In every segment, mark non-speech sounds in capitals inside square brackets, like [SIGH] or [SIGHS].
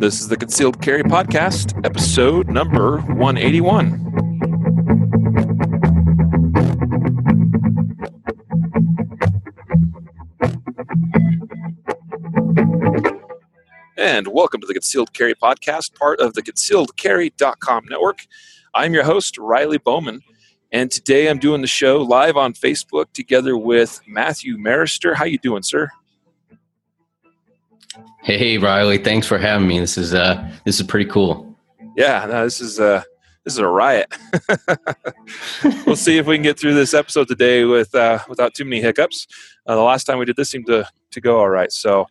This is the Concealed Carry Podcast, episode number 181. And welcome to the Concealed Carry Podcast, part of the concealedcarry.com network. I'm your host, Riley Bowman. And today I'm doing the show live on Facebook together with Matthew Maruster. How you doing, sir? Hey Riley, thanks for having me. This is uh this is pretty cool. Yeah, no, this is uh this is a riot. [LAUGHS] we'll see if we can get through this episode today with uh, without too many hiccups. Uh, the last time we did this seemed to to go all right. So,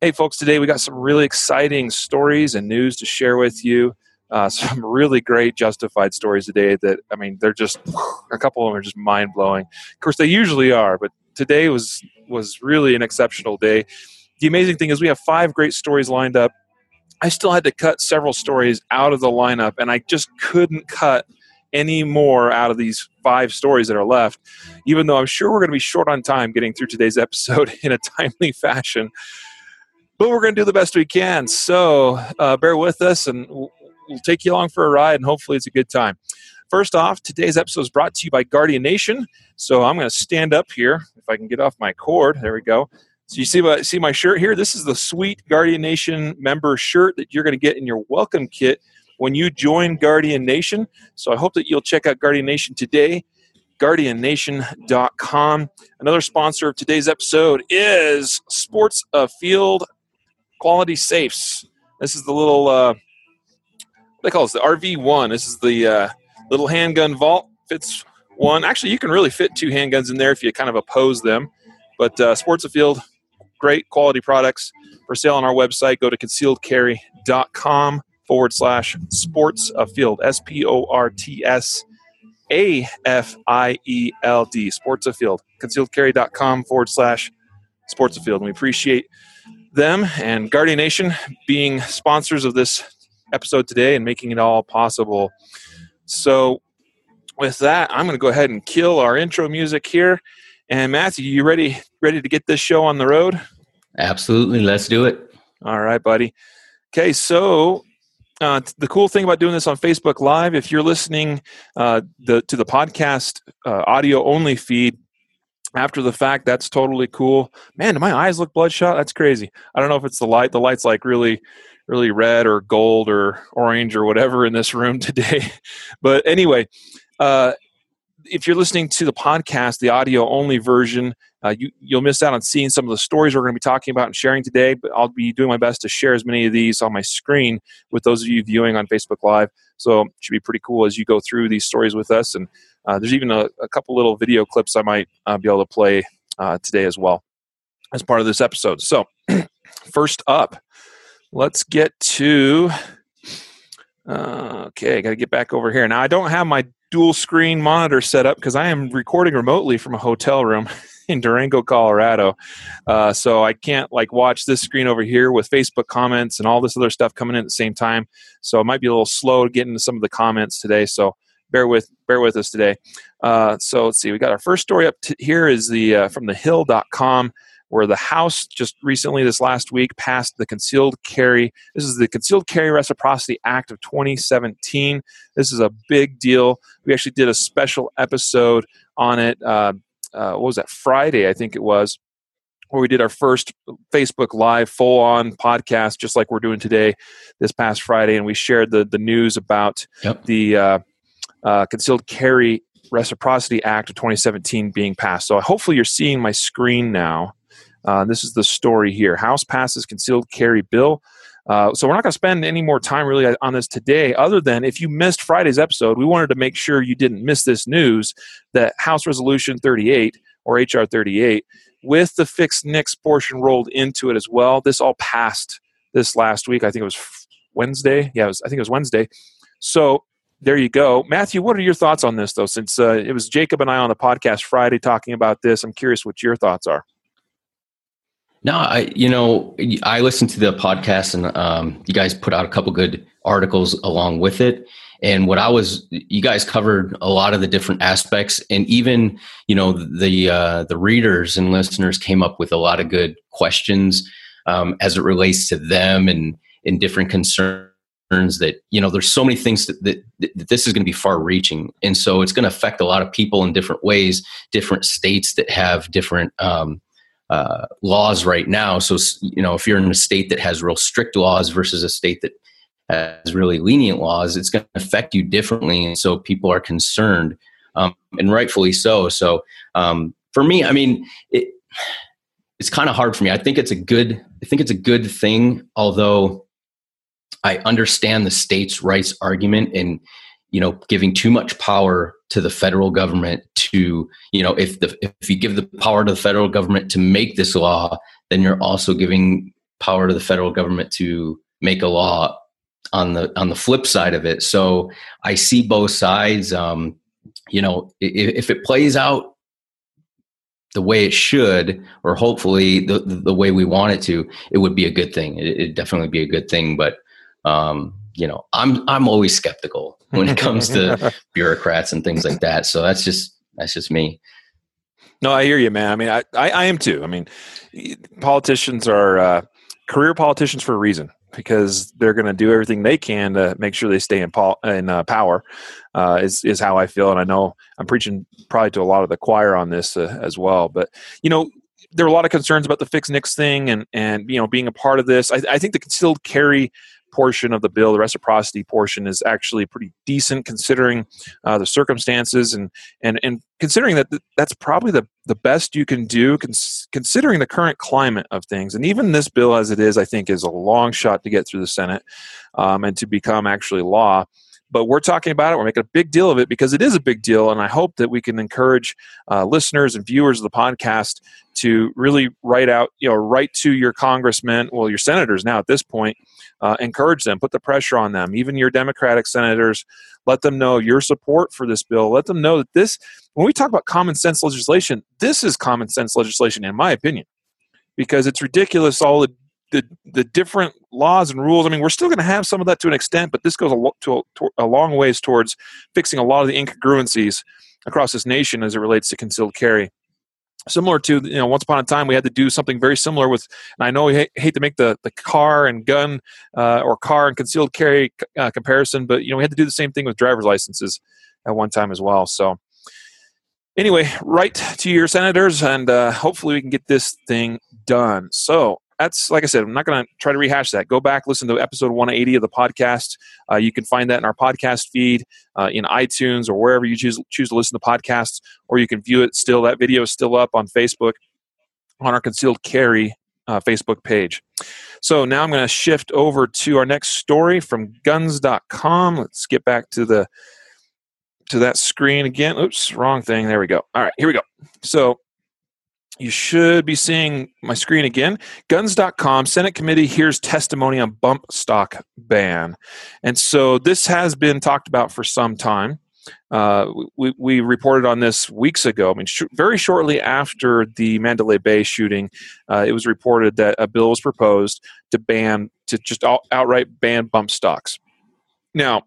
hey folks, today we got some really exciting stories and news to share with you. Uh, [LAUGHS] some really great justified stories today that I mean they're just a couple of them are just mind blowing. Of course, they usually are, but today was was really an exceptional day the amazing thing is we have five great stories lined up. I still had to cut several stories out of the lineup, and I just couldn't cut any more out of these five stories that are left, even though I'm sure we're going to be short on time getting through today's episode [LAUGHS] in a timely fashion. But we're going to do the best we can. So uh, bear with us, and we'll, we'll take you along for a ride, and hopefully it's a good time. First off, today's episode is brought to you by Guardian Nation. So I'm going to stand up here. If I can get off my cord, there we go. So you see my see my shirt here. This is the sweet Guardian Nation member shirt that you're going to get in your welcome kit when you join Guardian Nation. So I hope that you'll check out Guardian Nation today. GuardianNation.com. Another sponsor of today's episode is Sports Afield Quality Safes. This is the little uh, they call this the RV1. This is the uh, little handgun vault. Fits one. Actually, you can really fit two handguns in there if you kind of oppose them. But uh, Sports Afield great quality products for sale on our website. Go to concealedcarry.com forward slash sports afield. S P O R T S A F I E L D. Sports Afield. Concealedcarry.com forward slash sports afield. And we appreciate them and Guardian Nation being sponsors of this episode today and making it all possible. So, with that, I'm going to go ahead and kill our intro music here and Matthew, you ready ready to get this show on the road? Absolutely. Let's do it. All right, buddy. Okay, so uh, the cool thing about doing this on Facebook Live, if you're listening uh, the, to the podcast uh, audio only feed after the fact, that's totally cool. Man, do my eyes look bloodshot? That's crazy. I don't know if it's the light. The light's like really, really red or gold or orange or whatever in this room [LAUGHS] today. but anyway, uh, if you're listening to the podcast, the audio only version, uh, you, you'll miss out on seeing some of the stories we're going to be talking about and sharing today. But I'll be doing my best to share as many of these on my screen with those of you viewing on Facebook Live. So it should be pretty cool as you go through these stories with us. And uh, there's even a, a, couple little video clips I might uh, be able to play uh, today as well as part of this episode. So, [CLEARS THROAT] first up, let's get to. Uh, okay, I got to get back over here. Now, I don't have my dual screen monitor setup because I am recording remotely from a hotel room [LAUGHS] in Durango, Colorado. Uh, so I can't like watch this screen over here with Facebook comments and all this other stuff coming in at the same time. So it might be a little slow to get into some of the comments today. So bear with bear with us today. Uh, so let's see. We got our first story up here is the uh, from the hill.com where the House just recently, this last week, passed the Concealed Carry. This is the Concealed Carry Reciprocity Act of 2017. This is a big deal. We actually did a special episode on it. Uh, uh, what was that? Friday, I think it was, where we did our first Facebook Live full on podcast, just like we're doing today, this past Friday, and we shared the the news about yep. the uh, uh Concealed Carry Reciprocity Act of 2017 being passed. So hopefully you're seeing my screen now. Uh, this is the story here. House passes concealed carry bill. Uh, so we're not going to spend any more time really on this today, other than if you missed Friday's episode, we wanted to make sure you didn't miss this news that House Resolution 38 or HR 38, with the fixed NICS portion rolled into it as well. This all passed this last week. I think it was Wednesday. Yeah, was, I think it was Wednesday. So there you go. Matthew, what are your thoughts on this, though? Since uh, it was Jacob and I on the podcast Friday talking about this, I'm curious what your thoughts are. No, I you know I listened to the podcast and um, you guys put out a couple good articles along with it. And what I was, you guys covered a lot of the different aspects, and even you know the uh, the readers and listeners came up with a lot of good questions um, as it relates to them and and different concerns that you know there's so many things that, that, that this is going to be far reaching and so it's going to affect a lot of people in different ways different states that have different um, uh, laws right now. So you know if you're in a state that has real strict laws versus a state that has really lenient laws it's going to affect you differently and so people are concerned um, and rightfully so. So um, for me i mean it, it's kind of hard for me. I think it's a good i think it's a good thing although I understand the states' rights argument in, you know, giving too much power to the federal government to, you know, if the if you give the power to the federal government to make this law, then you're also giving power to the federal government to make a law on the on the flip side of it. So I see both sides. Um, you know, if, if it plays out the way it should, or hopefully the the way we want it to, it would be a good thing. It, would definitely be a good thing. But um, you know, I'm I'm always skeptical when it comes to [LAUGHS] bureaucrats and things like that. So that's just that's just me. No, I hear you, man. I mean, I, I, I am too. I mean, politicians are uh, career politicians for a reason because they're going to do everything they can to make sure they stay in, pol- in uh, power. Uh, is is how I feel, and I know I'm preaching probably to a lot of the choir on this uh, as well. But you know, there are a lot of concerns about the fix NICS thing, and and you know, being a part of this. I, I think the concealed carry portion of the bill, the reciprocity portion, is actually pretty decent considering uh, the circumstances and and and considering that that's probably the the best you can do cons- considering the current climate of things. And even this bill, as it is, I think, is a long shot to get through the Senate um, and to become actually law but we're talking about it. We're making a big deal of it because it is a big deal, and I hope that we can encourage uh, listeners and viewers of the podcast to really write out, you know, write to your congressmen, well, your senators now at this point, uh, encourage them, put the pressure on them, even your Democratic senators, let them know your support for this bill. Let them know that this, when we talk about common sense legislation, this is common sense legislation, in my opinion, because it's ridiculous all the the the different laws and rules. I mean, we're still going to have some of that to an extent, but this goes a, lo- to a, to a long ways towards fixing a lot of the incongruencies across this nation as it relates to concealed carry. Similar to you know, once upon a time we had to do something very similar with. And I know we hate, hate to make the the car and gun uh, or car and concealed carry uh, comparison, but you know we had to do the same thing with driver's licenses at one time as well. So anyway, write to your senators, and uh, hopefully we can get this thing done. So that's like I said, I'm not going to try to rehash that. Go back, listen to episode 180 of the podcast. Uh, you can find that in our podcast feed uh, in iTunes or wherever you choose choose to listen to podcasts, or you can view it still. That video is still up on Facebook on our concealed carry uh, Facebook page. So now I'm going to shift over to our next story from guns.com. Let's get back to the to that screen again. Oops, wrong thing. There we go. All right, here we go. So you should be seeing my screen again. Guns.com, Senate committee hears testimony on bump stock ban. And so this has been talked about for some time. Uh, we, we reported on this weeks ago. I mean, sh- very shortly after the Mandalay Bay shooting, uh, it was reported that a bill was proposed to ban, to just out- outright ban bump stocks. Now,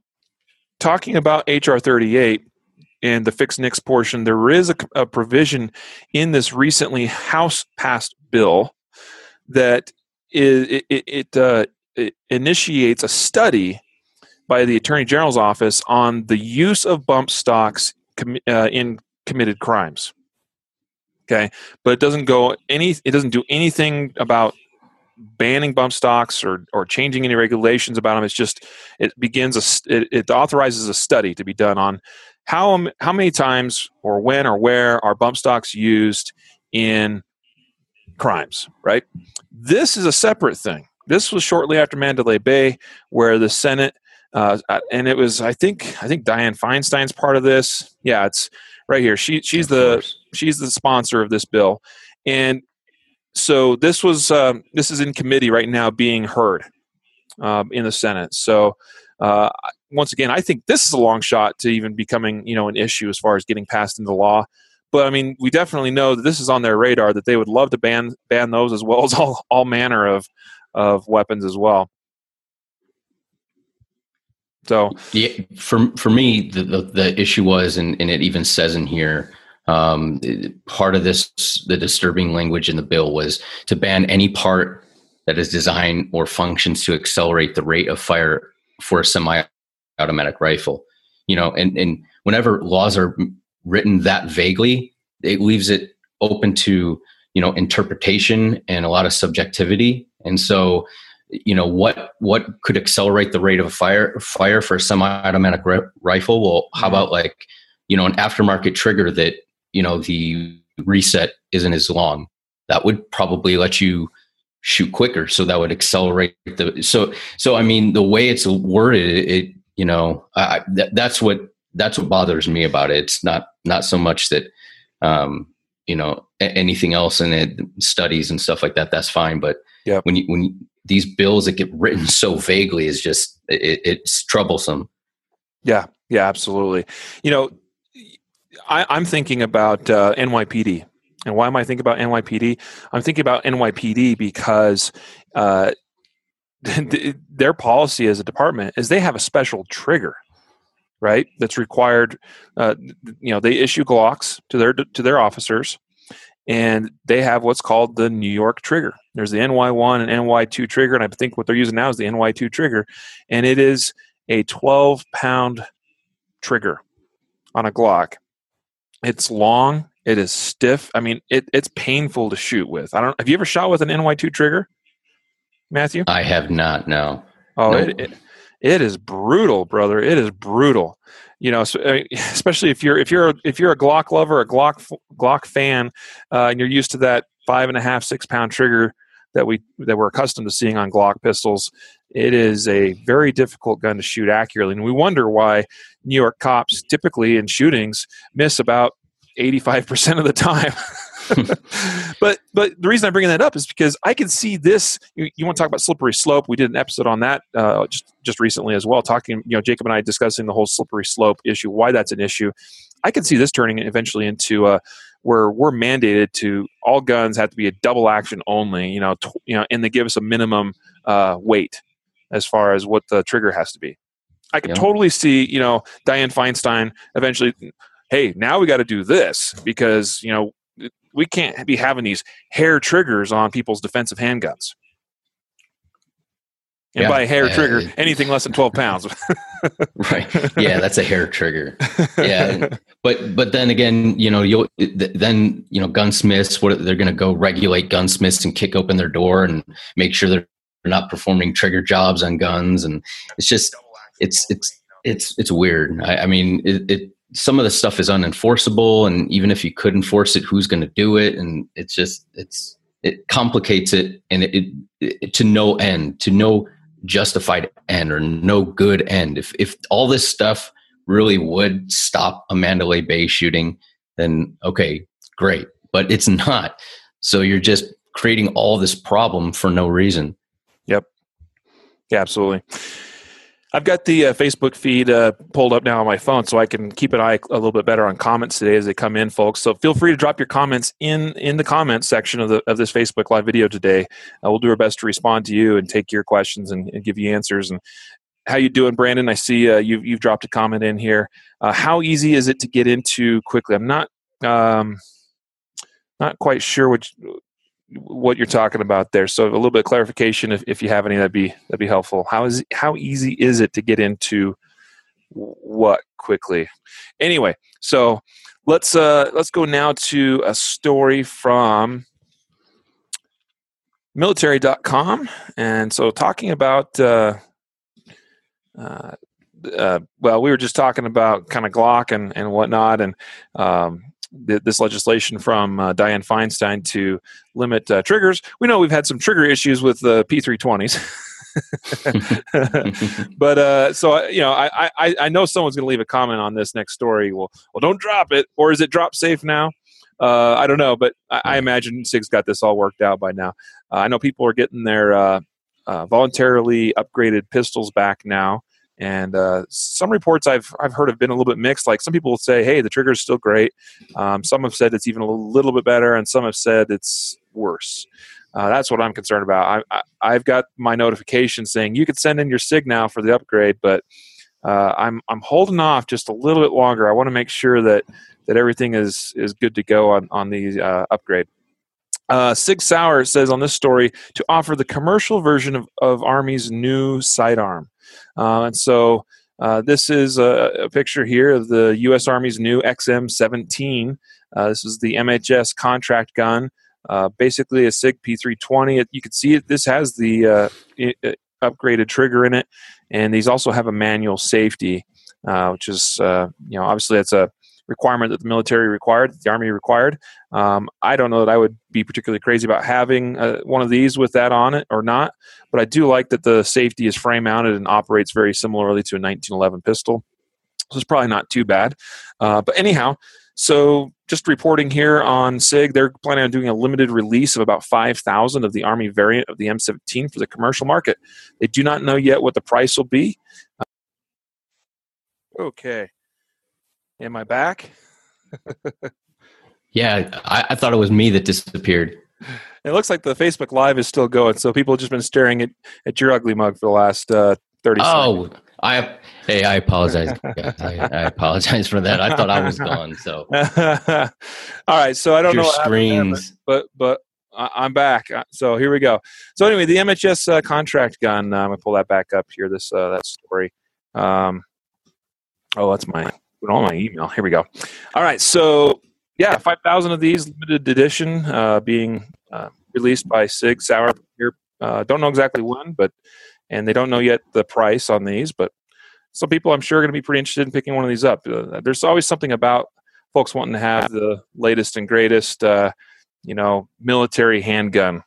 talking about HR 38, in the fix NICS portion, there is a, a provision in this recently House passed bill that it, it, it, uh, it initiates a study by the Attorney General's office on the use of bump stocks com- uh, in committed crimes. Okay, but it doesn't go any. It doesn't do anything about banning bump stocks or or changing any regulations about them. It's just it begins a it, it authorizes a study to be done on how how many times or when or where are bump stocks used in crimes right? This is a separate thing. This was shortly after mandalay bay where the senate uh, uh, and it was i think i think dianne feinstein's part of this. Yeah it's right here. She she's the she's the sponsor of this bill. And so this was um, this is in committee right now being heard um, in the senate. So uh, once again, I think this is a long shot to even becoming you know an issue as far as getting passed into law. But I mean, we definitely know that this is on their radar that they would love to ban ban those as well [LAUGHS] as all all manner of of weapons as well. So yeah, for for me, the the, the issue was, and, and it even says in here, um, part of this the disturbing language in the bill was to ban any part that is designed or functions to accelerate the rate of fire for a semi-automatic rifle. You know, and and whenever laws are written that vaguely, it leaves it open to you know interpretation and a lot of subjectivity. And so, you know, what what could accelerate the rate of fire fire for a semi-automatic rifle? Well, how mm-hmm. about like you know an aftermarket trigger that you know the reset isn't as long? That would probably let you shoot quicker so that would accelerate the so so i mean the way it's worded it, you know I, that, that's what that's what bothers me about it. It's not not so much that um you know anything else in it studies and stuff like that that's fine. But yeah when you when you, these bills that get written so vaguely is just it, it's troublesome. Yeah. Yeah absolutely. You know I, i'm thinking about uh, nypd and why am I thinking about NYPD? I'm thinking about NYPD because uh, [LAUGHS] their policy as a department is they have a special trigger, right? That's required. Uh, you know, they issue Glocks to their to their officers, and they have what's called the New York trigger. There's the NY1 and NY2 trigger, and I think what they're using now is the NY2 trigger, and it is a 12 pound trigger on a Glock. It's long it is stiff. I mean, it, it's painful to shoot with. I don't. Have you ever shot with an NY2 trigger, Matthew? I have not. No. Oh, it, it, it is brutal, brother. It is brutal. You know, [LAUGHS] especially if you're if you're if you're a Glock lover, a Glock Glock fan, uh, and you're used to that five and a half six pound trigger that we that we're accustomed to seeing on Glock pistols. It is a very difficult gun to shoot accurately, and we wonder why New York cops typically in shootings miss about 85% of the [LAUGHS] time. [LAUGHS] but but the reason I'm bringing that up is because I can see this. You, you, want to talk about slippery slope? We did an episode on that uh, just just recently as well, talking. You know, Jacob and I discussing the whole slippery slope issue, why that's an issue. I can see this turning eventually into uh, where we're mandated to all guns have to be a double action only. You know, t- you know, and they give us a minimum uh, weight as far as what the trigger has to be. I can yeah. totally see, you know, Dianne Feinstein eventually hey, now we got to do this because, you know, we can't be having these hair triggers on people's defensive handguns. And yeah, by hair trigger, [LAUGHS] anything less than 12 pounds. [LAUGHS] right. Yeah, that's a hair trigger. [LAUGHS] Yeah. but but then again, you know, you'll then, you know, gunsmiths, what they're going to go regulate gunsmiths and kick open their door and make sure they're not performing trigger jobs on guns and it's just it's it's it's it's weird. I, I mean, it, it some of the stuff is unenforceable and even if you could enforce it who's going to do it? And it's just it's it complicates it and it, it, it, to no end to no justified end or no good end. If if all this stuff really would stop a mandalay bay shooting then okay great. But it's not. So you're just creating all this problem for no reason. Yep. Yeah absolutely I've got the uh, Facebook feed uh, pulled up now on my phone, so I can keep an eye a little bit better on comments today as they come in, folks. So feel free to drop your comments in in the comments section of the of this Facebook live video today. Uh, we'll do our best to respond to you and take your questions and, and give you answers. And how you doing, Brandon? I see uh, you've you've dropped a comment in here. Uh, how easy is it to get into quickly? I'm not um, not quite sure what what you're talking about there. So a little bit of clarification, if, if you have any, that'd be that'd be helpful. How is how easy is it to get into what quickly? Anyway, so let's uh, let's go now to a story from military.com, and so talking about. Uh, uh, uh, well, we were just talking about kind of Glock and, and whatnot, and um, this legislation from uh, Dianne Feinstein to limit uh, triggers. We know we've had some trigger issues with the P320s. [LAUGHS] but uh, so you know, I, I I know someone's going to leave a comment on this next story. Well, well, don't drop it, or is it drop safe now? Uh, I don't know, but I, I, imagine Sig's got this all worked out by now. Uh, I know people are getting their uh, uh, voluntarily upgraded pistols back now. And uh, some reports I've I've heard have been a little bit mixed. Like some people will say, "Hey, the trigger is still great." Um, some have said it's even a little bit better, and some have said it's worse. Uh, that's what I'm concerned about. I, have got my notification saying you could send in your sig now for the upgrade, but uh, I'm I'm holding off just a little bit longer. I want to make sure that that everything is is good to go on on the uh, upgrade. Uh, Sig Sauer says on this story to offer the commercial version of, of Army's new sidearm. Uh, and so uh, this is a, a, picture here of the U.S. Army's new XM17. Uh, this is the MHS contract gun, uh, basically a SIG P320. It, you can see it. This has the uh, it upgraded trigger in it, and these also have a manual safety, which is you know obviously that's a requirement that the military required, the army required. Um, I don't know that I would be particularly crazy about having uh, one of these with that on it or not, but I do like that the safety is frame mounted and operates very similarly to a 1911 pistol. So it's probably not too bad. Uh, but anyhow, so just reporting here on SIG, they're planning on doing a limited release of about 5,000 of the Army variant of the M17 for the commercial market. They do not know yet what the price will be. okay. Am I back? [LAUGHS] yeah, I, I, thought it was me that disappeared. It looks like the Facebook Live is still going, so people have just been staring at, at your ugly mug for the last uh, 30 oh, seconds. I hey, I apologize. [LAUGHS] I, I, apologize for that. I thought I was gone. So, [LAUGHS] all right. So I don't your know screens, but but I'm back. Uh, so here we go. So anyway, the MHS uh, contract gun. Uh, I'm gonna pull that back up here. This uh, that story. Um, oh, that's my all my email. Here we go. All right, so yeah, five thousand of these limited edition uh, being uh, released by Sig Sauer. Here, uh, don't know exactly when, but and they don't know yet the price on these, but some people I'm sure are going to be pretty interested in picking one of these up. Uh, there's always something about folks wanting to have the latest and greatest, uh, you know, military handgun.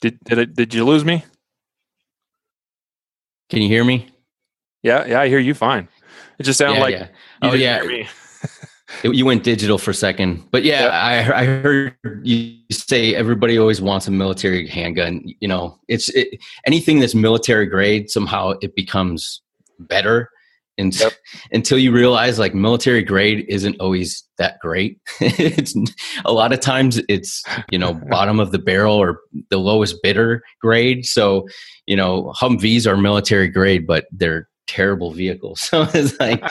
Did did did you lose me? Can you hear me? Yeah, yeah, I hear you fine. It just sounded yeah, like yeah. oh yeah. it, [LAUGHS] you went digital for a second, but yeah, yeah, I, I heard you say everybody always wants a military handgun. You know, it's it, anything that's military grade somehow it becomes better and yep. [LAUGHS] until you realize like military grade isn't always that great [LAUGHS] it's a lot of times it's you know bottom of the barrel or the lowest bidder grade so you know humvees are military grade but they're terrible vehicle. [LAUGHS] So it's like,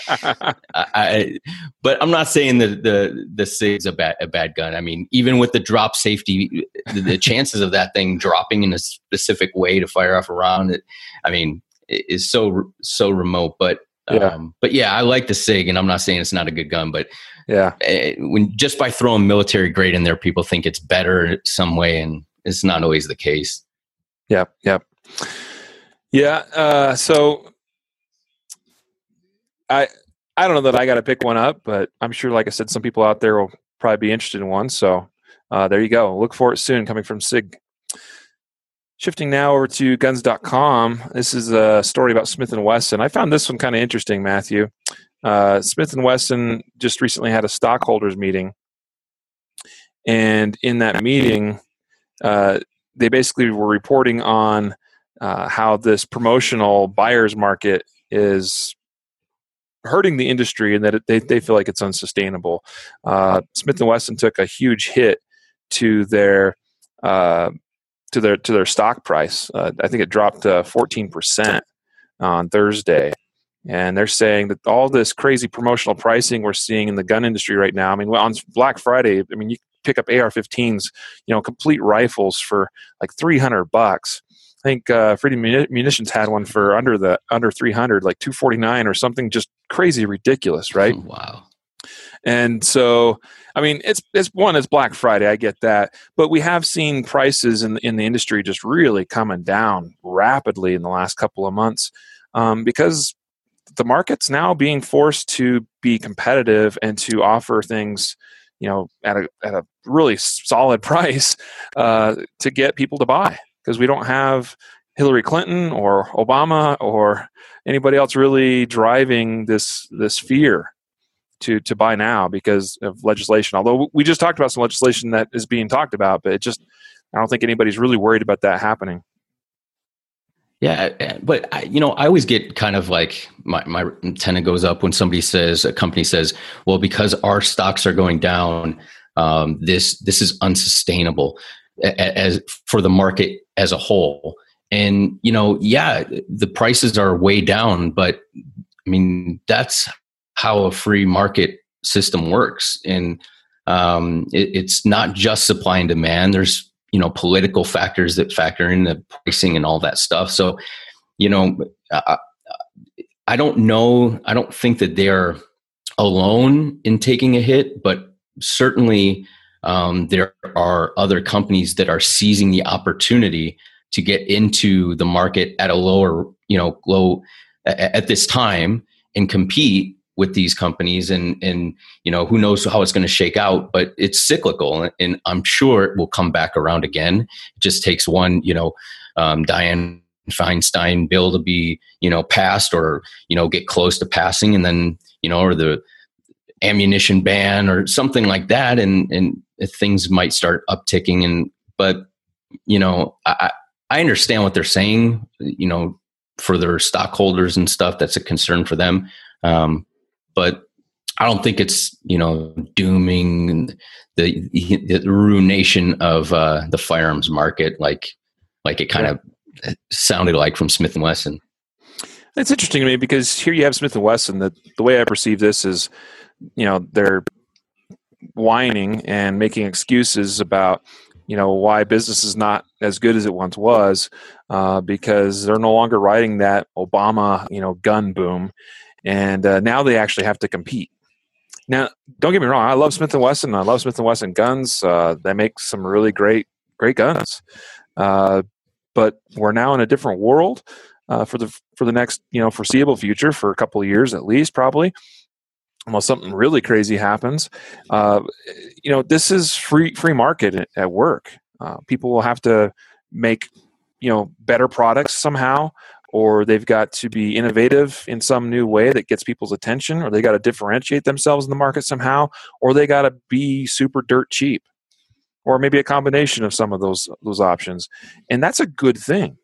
I, but I'm not saying that the the SIG's a bad a bad gun. I mean, even with the drop safety, the, the chances of that thing dropping in a specific way to fire off around it, I mean, is so so remote. But yeah. Um, but yeah, I like the SIG, and I'm not saying it's not a good gun, but yeah, eh, when just by throwing military grade in there, people think it's better some way, and it's not always the case. Yep, yep, yeah. Uh, so I I don't know that I got to pick one up, but I'm sure, like I said, some people out there will probably be interested in one. So uh, there you go. Look for it soon, coming from Sig. Shifting now over to guns.com. This is a story about Smith and Wesson. I found this one kind of interesting, Matthew. Uh, Smith and Wesson just recently had a stockholders meeting, and in that meeting, uh, they basically were reporting on uh, how this promotional buyer's market is hurting the industry and that it, they, they feel like it's unsustainable. Uh, Smith and Wesson took a huge hit to their uh, to their to their stock price. Uh, I think it dropped fourteen percent on Thursday, and they're saying that all this crazy promotional pricing we're seeing in the gun industry right now. I mean, on Black Friday, I mean you pick up AR-15s, you know, complete rifles for like three hundred bucks I think uh, Freedom Munitions had one for under the under 300, like 249 or something, just crazy ridiculous, right? [LAUGHS] wow. And so, I mean, it's it's one, it's Black Friday, I get that, but we have seen prices in in the industry just really coming down rapidly in the last couple of months um, because the market's now being forced to be competitive and to offer things you know at a at a really solid [LAUGHS] price uh, to get people to buy because we don't have Hillary Clinton or Obama or anybody else really driving this this fear to to buy now because of legislation. Although we just talked about some legislation that is being talked about, but it just I don't think anybody's really worried about that happening. Yeah, eh, but I, you know, I always get kind of like my my antenna goes up when somebody says a company says, "Well, because our stocks are going down, um, this this is unsustainable." As for the market as a whole. And, you know, yeah, the prices are way down, but I mean, that's how a free market system works. And um, it, it's not just supply and demand. There's you know political factors that factor in the pricing and all that stuff. So you know, I, I don't know. I don't think that they're alone in taking a hit, but certainly um, there are other companies that are seizing the opportunity to get into the market at a lower, you know, low at this time and compete with these companies and and you know who knows how it's going to shake out but it's cyclical and i'm sure it will come back around again. It just takes one you know um, dianne feinstein bill to be you know passed or you know get close to passing and then you know or the ammunition ban or something like that. And and things might start upticking and but you know i i understand what they're saying you know for their stockholders and stuff that's a concern for them um, but I don't think it's you know dooming the, the ruination of uh, the firearms market like like it kind of sounded like from Smith and Wesson. It's interesting to me because here you have Smith and Wesson. That the way I perceive this is, you know, they're whining and making excuses about you know why business is not as good as it once was uh, because they're no longer riding that Obama you know gun boom and uh, now they actually have to compete. Now, don't get me wrong. I love Smith and Wesson. I love Smith and Wesson guns. Uh, they make some really great, great guns. Uh, but we're now in a different world uh, for the for the next you know foreseeable future for a couple of years at least, probably. Unless something really crazy happens, uh, you know, this is free free market at work. Uh, people will have to make you know better products somehow or they've got to be innovative in some new way that gets people's attention, or they got to differentiate themselves in the market somehow, or they got to be super dirt cheap, or maybe a combination of some of those those options. And that's a good thing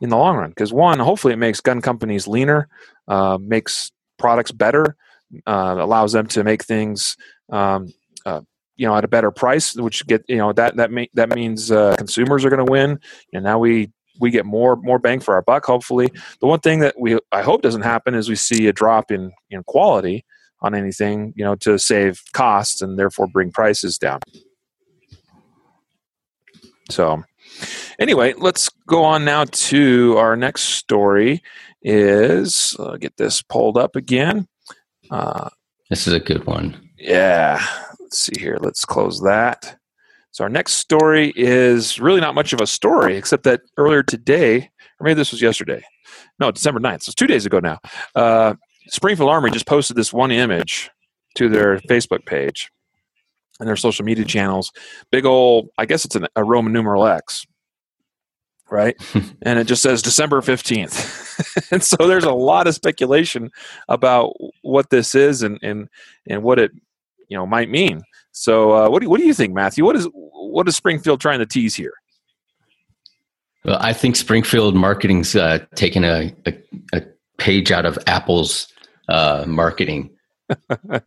in the long run because one, hopefully, it makes gun companies leaner, uh, makes products better, uh, allows them to make things. Um, uh, you know, at a better price, which get you know that that that means uh, consumers are going to win, and now we we get more more bang for our buck. Hopefully, the one thing that we I hope doesn't happen is we see a drop in in quality on anything, you know, to save costs and therefore bring prices down. So, anyway, let's go on now to our next story. Is uh, get this pulled up again. Uh, this is a good one. Yeah. Let's see here. Let's close that. So our next story is really not much of a story, except that earlier today, or maybe this was yesterday. No, December 9th. So it's two days ago now. Uh, Springfield Armory just posted this one image to their Facebook page and their social media channels. Big old, I guess it's an, a Roman numeral X, right? [LAUGHS] and it just says December 15th. [LAUGHS] and so there's a lot of speculation about what this is and, and, and what it you know might mean. So, uh, what do you, what do you think, Matthew? What is what is Springfield trying to tease here? Well, I think Springfield marketing's uh, taking a, a, a, page out of Apple's uh, marketing. [LAUGHS]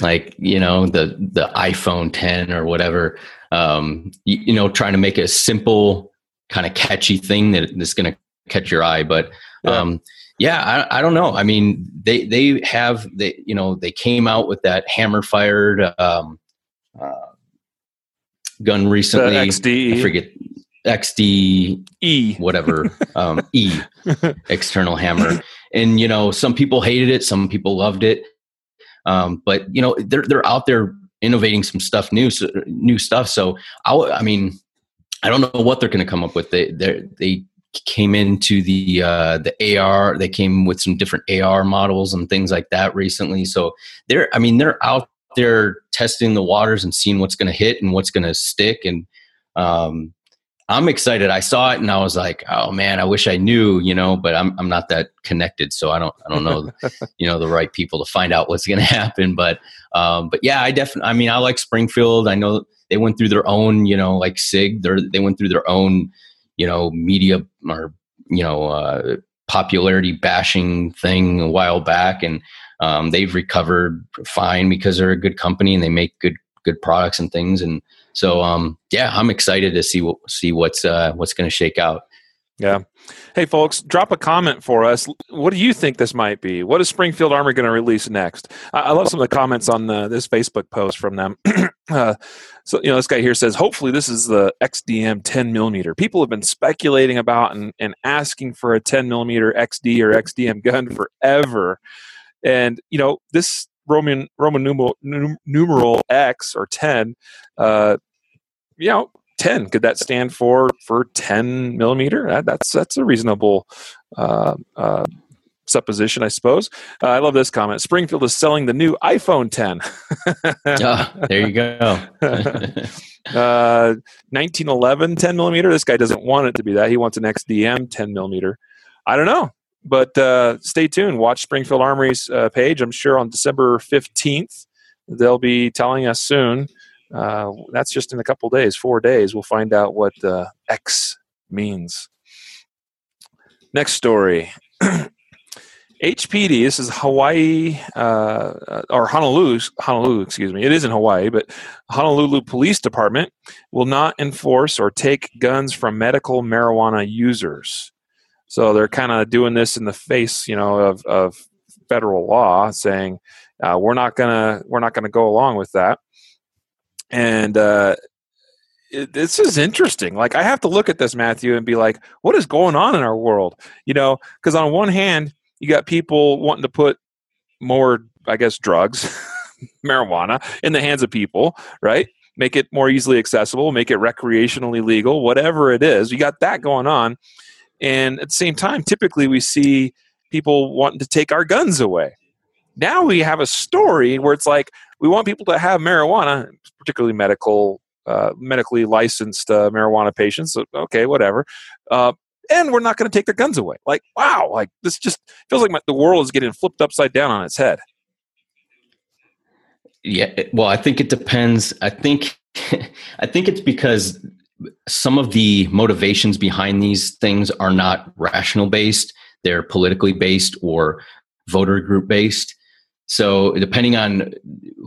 like you know the the iPhone 10 or whatever. Um, you, you, know, trying to make a simple, kind of catchy thing that is going to catch your eye. But um, yeah, I, I, don't know. I mean, they they have they you know they came out with that hammer fired um, uh, gun recently. The XD. I forget XD E whatever um, E [LAUGHS] external hammer, and you know some people hated it, some people loved it, um, but you know they're they're out there innovating some stuff new new stuff. So I, I mean I don't know what they're going to come up with. They they they came into the uh, the AR. They came with some different AR models and things like that recently. So they're I mean they're out there testing the waters and seeing what's going to hit and what's going to stick. And um, I'm excited. I saw it and I was like, oh man, I wish I knew, you know, but I'm I'm not that connected, so I don't I don't know, [LAUGHS] you know, the right people to find out what's going [LAUGHS] to happen. But um, but yeah, I definitely. I mean, I like Springfield. I know they went through their own, you know, like Sig. They went through their own, you know, media or you know. Uh, popularity bashing thing a while back and um, they've recovered fine because they're a good company and they make good good products and things and so um, yeah i'm excited to see what see what's uh, what's going to shake out Yeah. Hey, folks, drop a comment for us. What do you think this might be? What is Springfield Armory going to release next? I, I, love some of the comments on the, this Facebook post from them. [CLEARS THROAT] uh, so, you know, this guy here says, hopefully this is the XDM 10 millimeter. People have been speculating about and, and asking for a 10 millimeter XD or XDM gun forever. And, you know, this Roman Roman numeral, numeral X or 10, uh, you know, 10 could that stand for for 10 millimeter? That, that's that's a reasonable uh, uh, supposition i suppose. Uh, i love this comment. Springfield is selling the new iphone 10 oh, [LAUGHS] there you go. 1911 [LAUGHS] uh, 10 millimeter? This guy doesn't want it to be that. He wants an xdm 10 millimeter. I don't know but uh, stay tuned. Watch springfield armory's uh, page. I'm sure on december 15th they'll be telling us soon uh, that's just in a couple days, four days. We'll find out what uh, X means. Next story. [CLEARS THROAT] HPD, this is Hawaii uh, or Honolulu, Honolulu, excuse me. It is in Hawaii, but Honolulu Police Department will not enforce or take guns from medical marijuana users. So they're kind of doing this in the face, you know, of, of federal law, saying uh, we're not gonna we're not gonna go along with that and uh, it, this is interesting. Like I have to look at this, Matthew, and be like, what is going on in our world? You know, because on one hand, you got people wanting to put more, I guess, drugs, [LAUGHS] marijuana in the hands of people, right? Make it more easily accessible, make it recreationally legal, whatever it is. You got that going on. And at the same time, typically we see people wanting to take our guns away. Now we have a story where it's like we want people to have marijuana, particularly medical, uh, medically licensed uh, marijuana patients. So, okay, whatever. Uh, and we're not going to take their guns away. Like, wow, like this just feels like my, the world is getting flipped upside down on its head. Yeah, well, I think it depends. I think, [LAUGHS] I think it's because some of the motivations behind these things are not rational based; they're politically based or voter group based. So depending on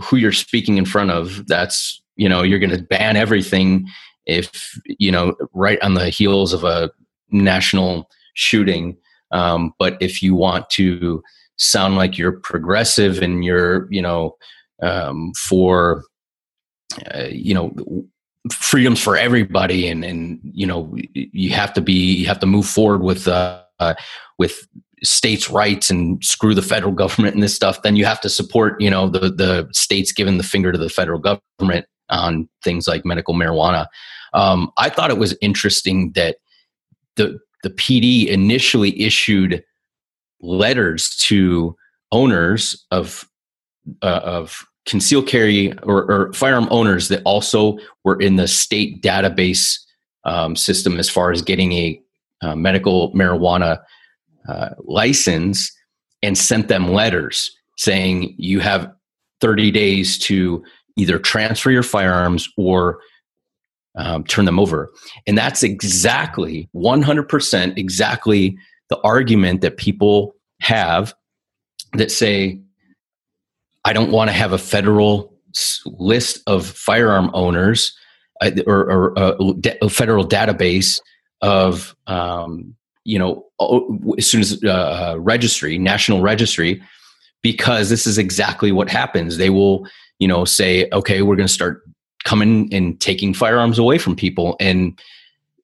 who you're speaking in front of, that's you know you're going to ban everything if you know right on the heels of a national shooting. Um, but if you want to sound like you're progressive and you're you know um, for uh, you know freedoms for everybody and and you know you have to be you have to move forward with uh, uh, with states' rights and screw the federal government and this stuff, then you have to support, you know, the the states giving the finger to the federal government on things like medical marijuana. Um, I thought it was interesting that the the PD initially issued letters to owners of uh, of concealed carry or, or, firearm owners that also were in the state database um, system as far as getting a uh, medical marijuana uh, license and sent them letters saying you have 30 days to either transfer your firearms or um, turn them over. And that's exactly 100% exactly the argument that people have that say, I don't want to have a federal list of firearm owners uh, or, or uh, a federal database of um, you know as soon as uh, uh, registry national registry because this is exactly what happens. They will you know say okay we're going to start coming and taking firearms away from people. And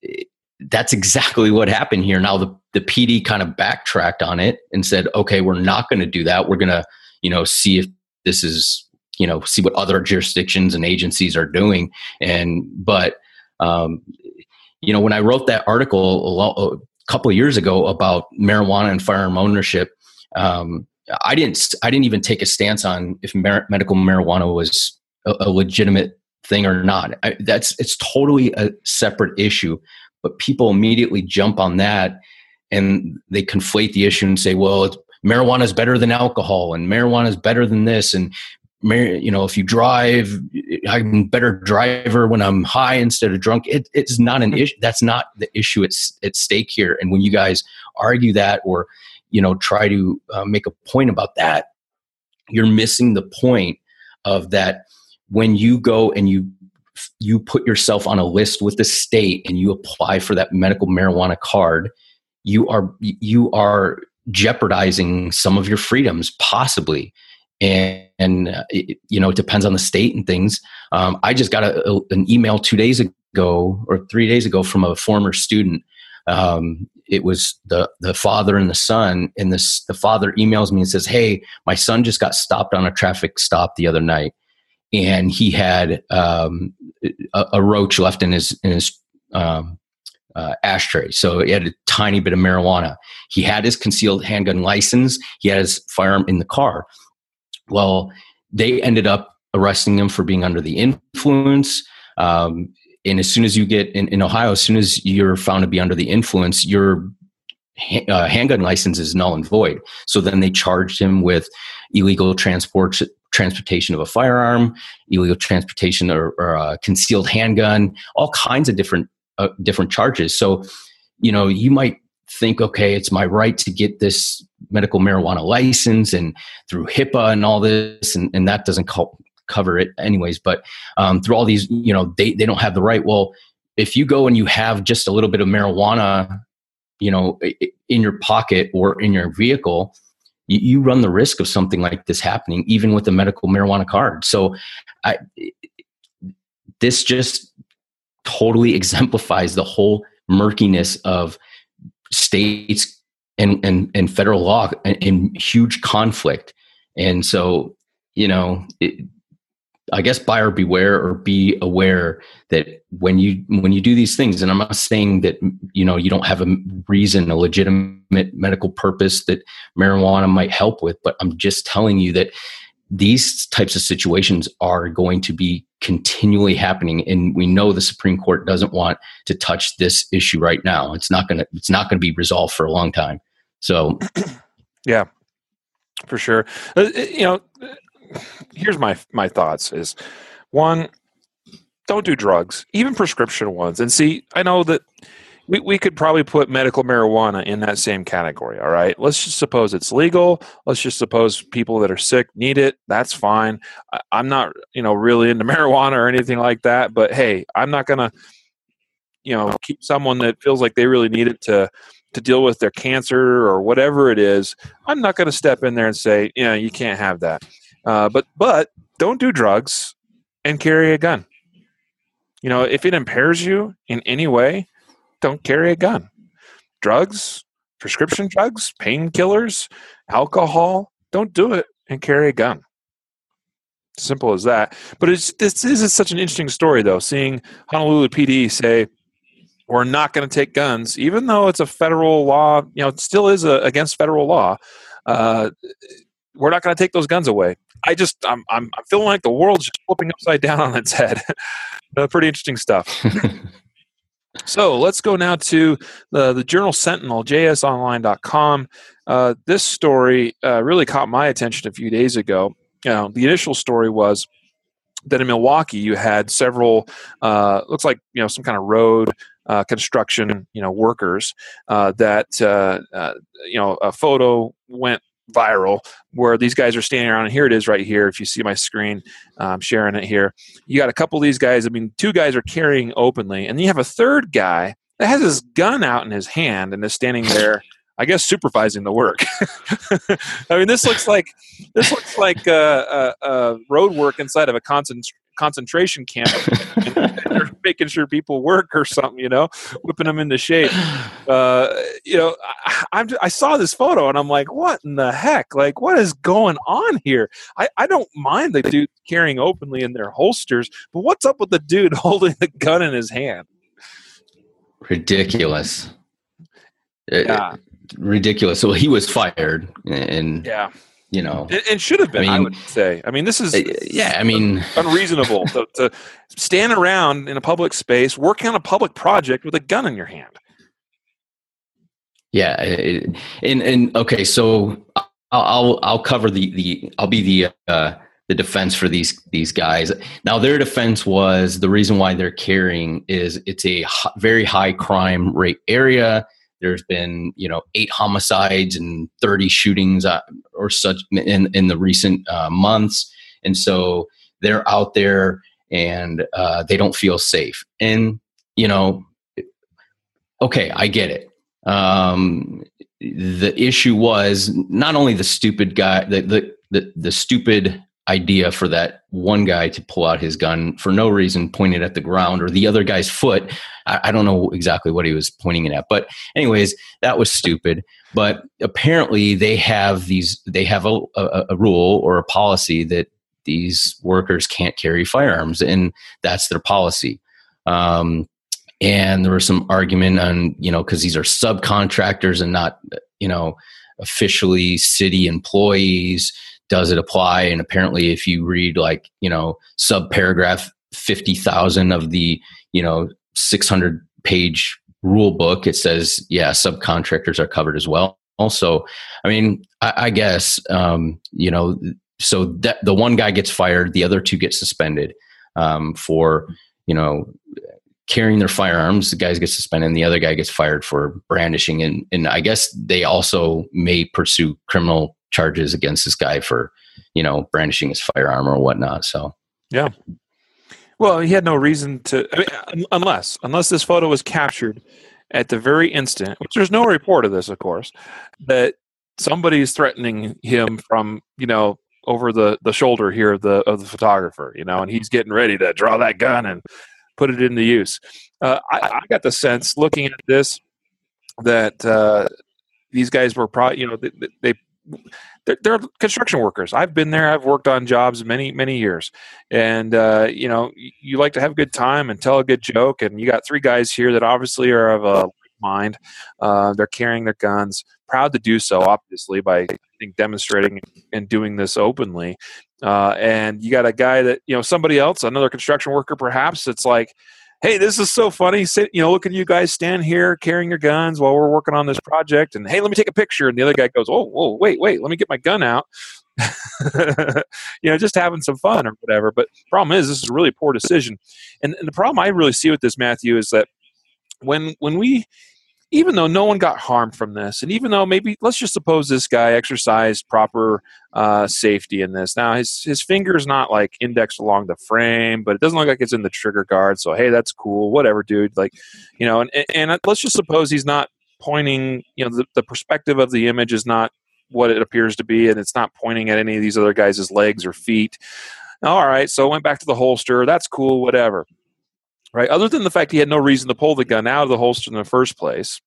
eh, that's exactly what happened here. Now the, the pd kind of backtracked on it and said okay we're not going to do that. We're going to you know see if this is you know see what other jurisdictions and agencies are doing. And but um, you know when i wrote that article couple of years ago about marijuana and firearm ownership. Um, I didn't. I didn't even take a stance on if medical marijuana was a, a, legitimate thing or not. I, that's it's totally a separate issue. But people immediately jump on that and they conflate the issue and say, "Well, marijuana is better than alcohol, and marijuana is better than this, and you know, if you drive, I'm a better driver when I'm high instead of drunk. It, it's not an issue. That's not the issue at, at stake here. And when you guys argue that or, you know, try to uh, make a point about that, you're missing the point of that when you go and you you put yourself on a list with the state and you apply for that medical marijuana card, you are you are jeopardizing some of your freedoms possibly and, and uh, it, you know it depends on the state and things um, i just got a, a, an email two days ago or three days ago from a former student um, it was the the father and the son and this the father emails me and says hey my son just got stopped on a traffic stop the other night and he had um, a, a, roach left in his in his um, uh, ashtray. So he had a tiny bit of marijuana. He had his concealed handgun license. He had his firearm in the car. Well, they ended up arresting him for being under the influence. Um, and as soon as you get in, in, Ohio, as soon as you're found to be under the influence, your uh, handgun license is null and void. So then they charged him with illegal transport transportation of a firearm, illegal transportation or, or concealed handgun, all kinds of different uh, different charges. So, you know, you might think, okay, it's my right to get this medical marijuana license and through HIPAA and all this, and, and that doesn't co- cover it anyways. But um, through all these, you know, they, they don't have the right. Well, if you go and you have just a little bit of marijuana, you know, in your pocket or in your vehicle, you, you run the risk of something like this happening, even with a medical marijuana card. So, I, this just totally [LAUGHS] exemplifies the whole murkiness of states and, and, and federal law in huge conflict. And so, you know, it, I guess buyer beware or be aware that when you when you do these things, and I'm not saying that you know you don't have a reason, a legitimate medical purpose that marijuana might help with, but I'm just telling you that these types of situations are going to be continually happening. And we know the supreme court doesn't want to touch this issue right now. It's not going to it's not going to be resolved for a long time so yeah for sure. Uh, uh, you know here's my my thoughts is one don't do drugs even prescription ones. And see i know that we, we could probably put medical marijuana in that same category all right? Let's just suppose it's legal. Let's just suppose people that are sick need it. That's fine. I, i'm not you know really into [LAUGHS] marijuana or anything like that but hey i'm not gonna you know keep someone that feels like they really need it to to deal with their cancer or whatever it is i'm not going to step in there and say you know you can't have that uh, but but don't do drugs and carry a gun you know if it impairs you in any way don't carry a gun. Drugs, prescription drugs, painkillers, alcohol, don't do it and carry a gun. Simple as that. But it's, this is such an interesting story, though, seeing Honolulu PD say, we're not going to take guns, even though it's a federal law, you know, it still is a, against federal law. Uh, we're not going to take those guns away. I just, I'm, I'm, I'm feeling like the world's just flipping upside down on its head. [LAUGHS] uh, pretty interesting stuff. [LAUGHS] So let's go now to the, the Journal Sentinel, jsonline.com. Uh, this story uh, really caught my attention a few days ago. Uh, the initial story was that in Milwaukee you had several, uh, looks like you know some kind of road uh, construction, you know, workers uh, that uh, uh, you know a photo went viral where these guys are standing around and here it is right here if you see my screen i'm sharing it here you got a couple of these guys i mean two guys are carrying openly and you have a third guy that has his gun out in his hand and is standing there I guess supervising the work. [LAUGHS] I mean, this looks like this looks like uh, uh, uh, road work inside of a concent- concentration camp. [LAUGHS] they're making sure people work or something, you know, whipping them into shape. [SIGHS] Uh, you know, I, I, saw this photo and I'm like, what in the heck? Like, what is going on here? I, I don't mind the dude carrying openly in their holsters, but what's up with the dude [LAUGHS] holding the gun in his hand? Ridiculous. Yeah ridiculous. So he was fired, and yeah, you know, and, and should have been. I, mean, I, would say. I mean, this is uh, yeah. I mean, [LAUGHS] unreasonable to, to stand around in a public space working on a public project with a gun in your hand. Yeah, and and okay, so I'll I'll cover the the I'll be the uh, the defense for these these guys. Now their defense was the reason why they're carrying is it's a very high crime rate area. There's been you know eight homicides and 30 shootings uh, or such in in the recent uh, months, and so they're out there and uh, they don't feel safe. And you know, okay, I get it. Um, the issue was not only the stupid guy, the, the the the stupid idea for that one guy to pull out his gun for no reason, pointed at the ground or the other guy's foot. I, I, don't know exactly what he was pointing it at, but anyways, that was stupid. But apparently, they have these. They have a, a, a rule or a policy that these workers can't carry firearms, and that's their policy. Um, and there was some argument on you know because these are subcontractors and not you know officially city employees does it apply? And apparently, if you read like you know sub paragraph fifty thousand of the you know six hundred page rule book, it says yeah, subcontractors are covered as well. Also, I mean, I, I guess um, you know, so that the one guy gets fired, the other two get suspended um, for you know carrying their firearms. The guys get suspended, and the other guy gets fired for brandishing. And and I guess they also may pursue criminal charges against this guy for you know brandishing his firearm or whatnot so. Yeah. Well he had no reason to I mean, unless unless this photo was captured at the very instant which there's no report of this of course that somebody's threatening him from you know over the the shoulder here of the of the photographer you know and he's getting ready to draw that gun and put it into use. Uh, I, I got the sense looking at this that uh, these guys were probably you know they, they they're, they're, construction workers. I've been there. I've worked on jobs many, many years, and uh, you know, you like to have a good time and tell a good joke. And you got three guys here that obviously are of a mind. Uh, they're carrying their guns, proud to do so, obviously by I think demonstrating and doing this openly. Uh, and you got a guy that you know somebody else, another construction worker, perhaps. It's like hey, this is so funny. Sit, you know, look at you guys stand here carrying your guns while we're working on this project. And hey, let me take a picture. And the other guy goes, oh, whoa, wait, wait, let me get my gun out. [LAUGHS] you know, just having some fun or whatever. But problem is, this is a really poor decision. And, and the problem I really see with this, Matthew, is that when when we even though no one got harmed from this, and even though maybe let's just suppose this guy exercised proper uh, safety in this. Now his his finger's not like indexed along the frame, but it doesn't look like it's in the trigger guard. So hey, that's cool. Whatever, dude. Like, you know, and and let's just suppose he's not pointing. You know, the, the perspective of the image is not what it appears to be, and it's not pointing at any of these other guys' legs or feet. All right, so went back to the holster. That's cool. Whatever right? Other than the fact he had no reason to pull the gun out of the holster in the first place.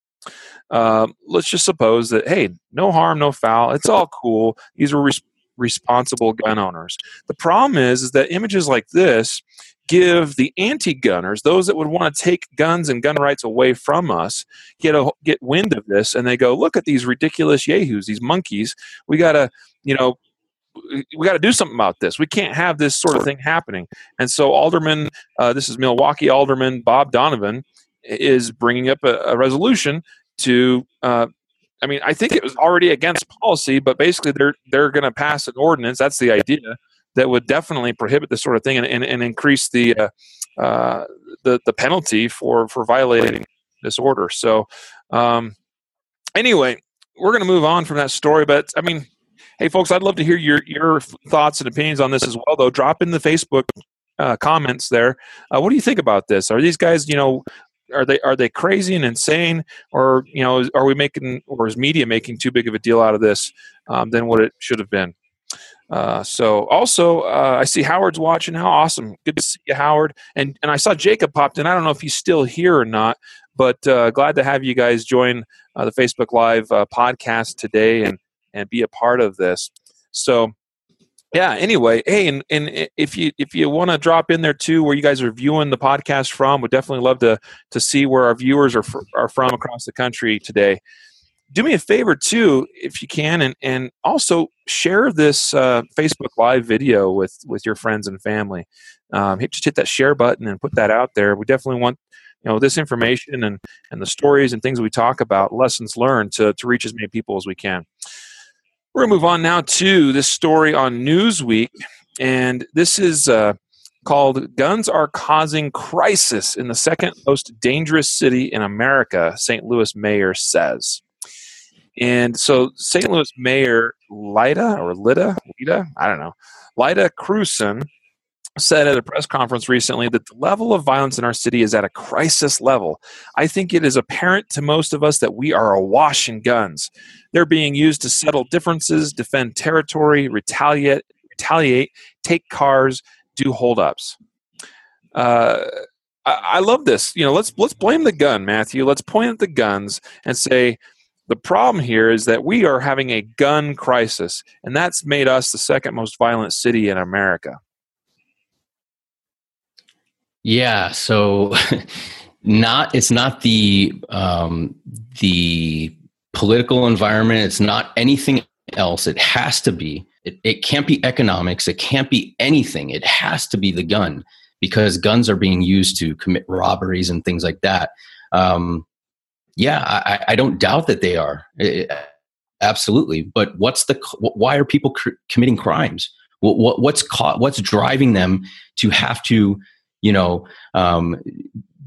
Um, let's just suppose that hey, no harm, no foul. It's all cool. These were res- responsible gun owners. The problem is, is that images like this give the anti-gunners, those that would want to take guns and gun rights away from us, get a get wind of this, and they go, look at these ridiculous yahoos, these monkeys. We gotta, you know, we got to do something about this. We can't have this sort of thing happening. And so, Alderman, uh, this is Milwaukee Alderman Bob Donovan, is bringing up a, a resolution to. Uh, I mean, I think it was already against policy, but basically they're they're going to pass an ordinance. That's the idea that would definitely prohibit this sort of thing and, and, and increase the uh, uh, the the penalty for for violating this order. So, um, anyway, we're going to move on from that story. But I mean, Hey, folks, I'd love to hear your your thoughts and opinions on this as well. Though, drop in the Facebook uh, comments there. Uh, what do you think about this? Are these guys, you know, are they are they crazy and insane, or you know, are we making or is media making too big of a deal out of this um, than what it should have been? Uh, so also, uh, I see Howard's watching. How awesome! Good to see you, Howard. And and I saw Jacob popped in. I don't know if he's still here or not, but uh, glad to have you guys join uh, the Facebook Live uh, podcast today. And and be a part of this. So yeah anyway hey and, and if you if you want to drop in there too where you guys are viewing the podcast from would definitely love to to see where our viewers are, are from across the country today. Do me a favor too if you can and and also share this uh, facebook live video with with your friends and family. Um, just hit that share button and put that out there. We definitely want you know this information and and the stories and things we talk about lessons learned to to reach as many people as we can we're going to move on now to this story on Newsweek, and this is uh, called Guns Are Causing Crisis in the Second Most Dangerous City in America, St. Louis Mayor says. And so St. Louis Mayor Lida or Lida, Lida, I don't know, Lyda Krewson said at a press conference recently that the level of violence in our city is at a crisis level. I think it is apparent to most of us that we are awash in guns. They're being used to settle differences, defend territory, retaliate, retaliate, take cars, do holdups. Uh, I, I love this. You know, let's let's blame the gun, Matthew. Let's point at the guns and say the problem here is that we are having a gun crisis, and that's made us the second most violent city in America. Yeah, so [LAUGHS] not it's not the um, the political environment. It's not anything else. It has to be. It, it can't be economics. It can't be anything. It has to be the gun because guns are being used to commit robberies and things like that. Um, yeah, I, I, don't doubt that they are it, absolutely. But what's the why are people cr- committing crimes? What, what, what's ca- what's driving them to have to you know um,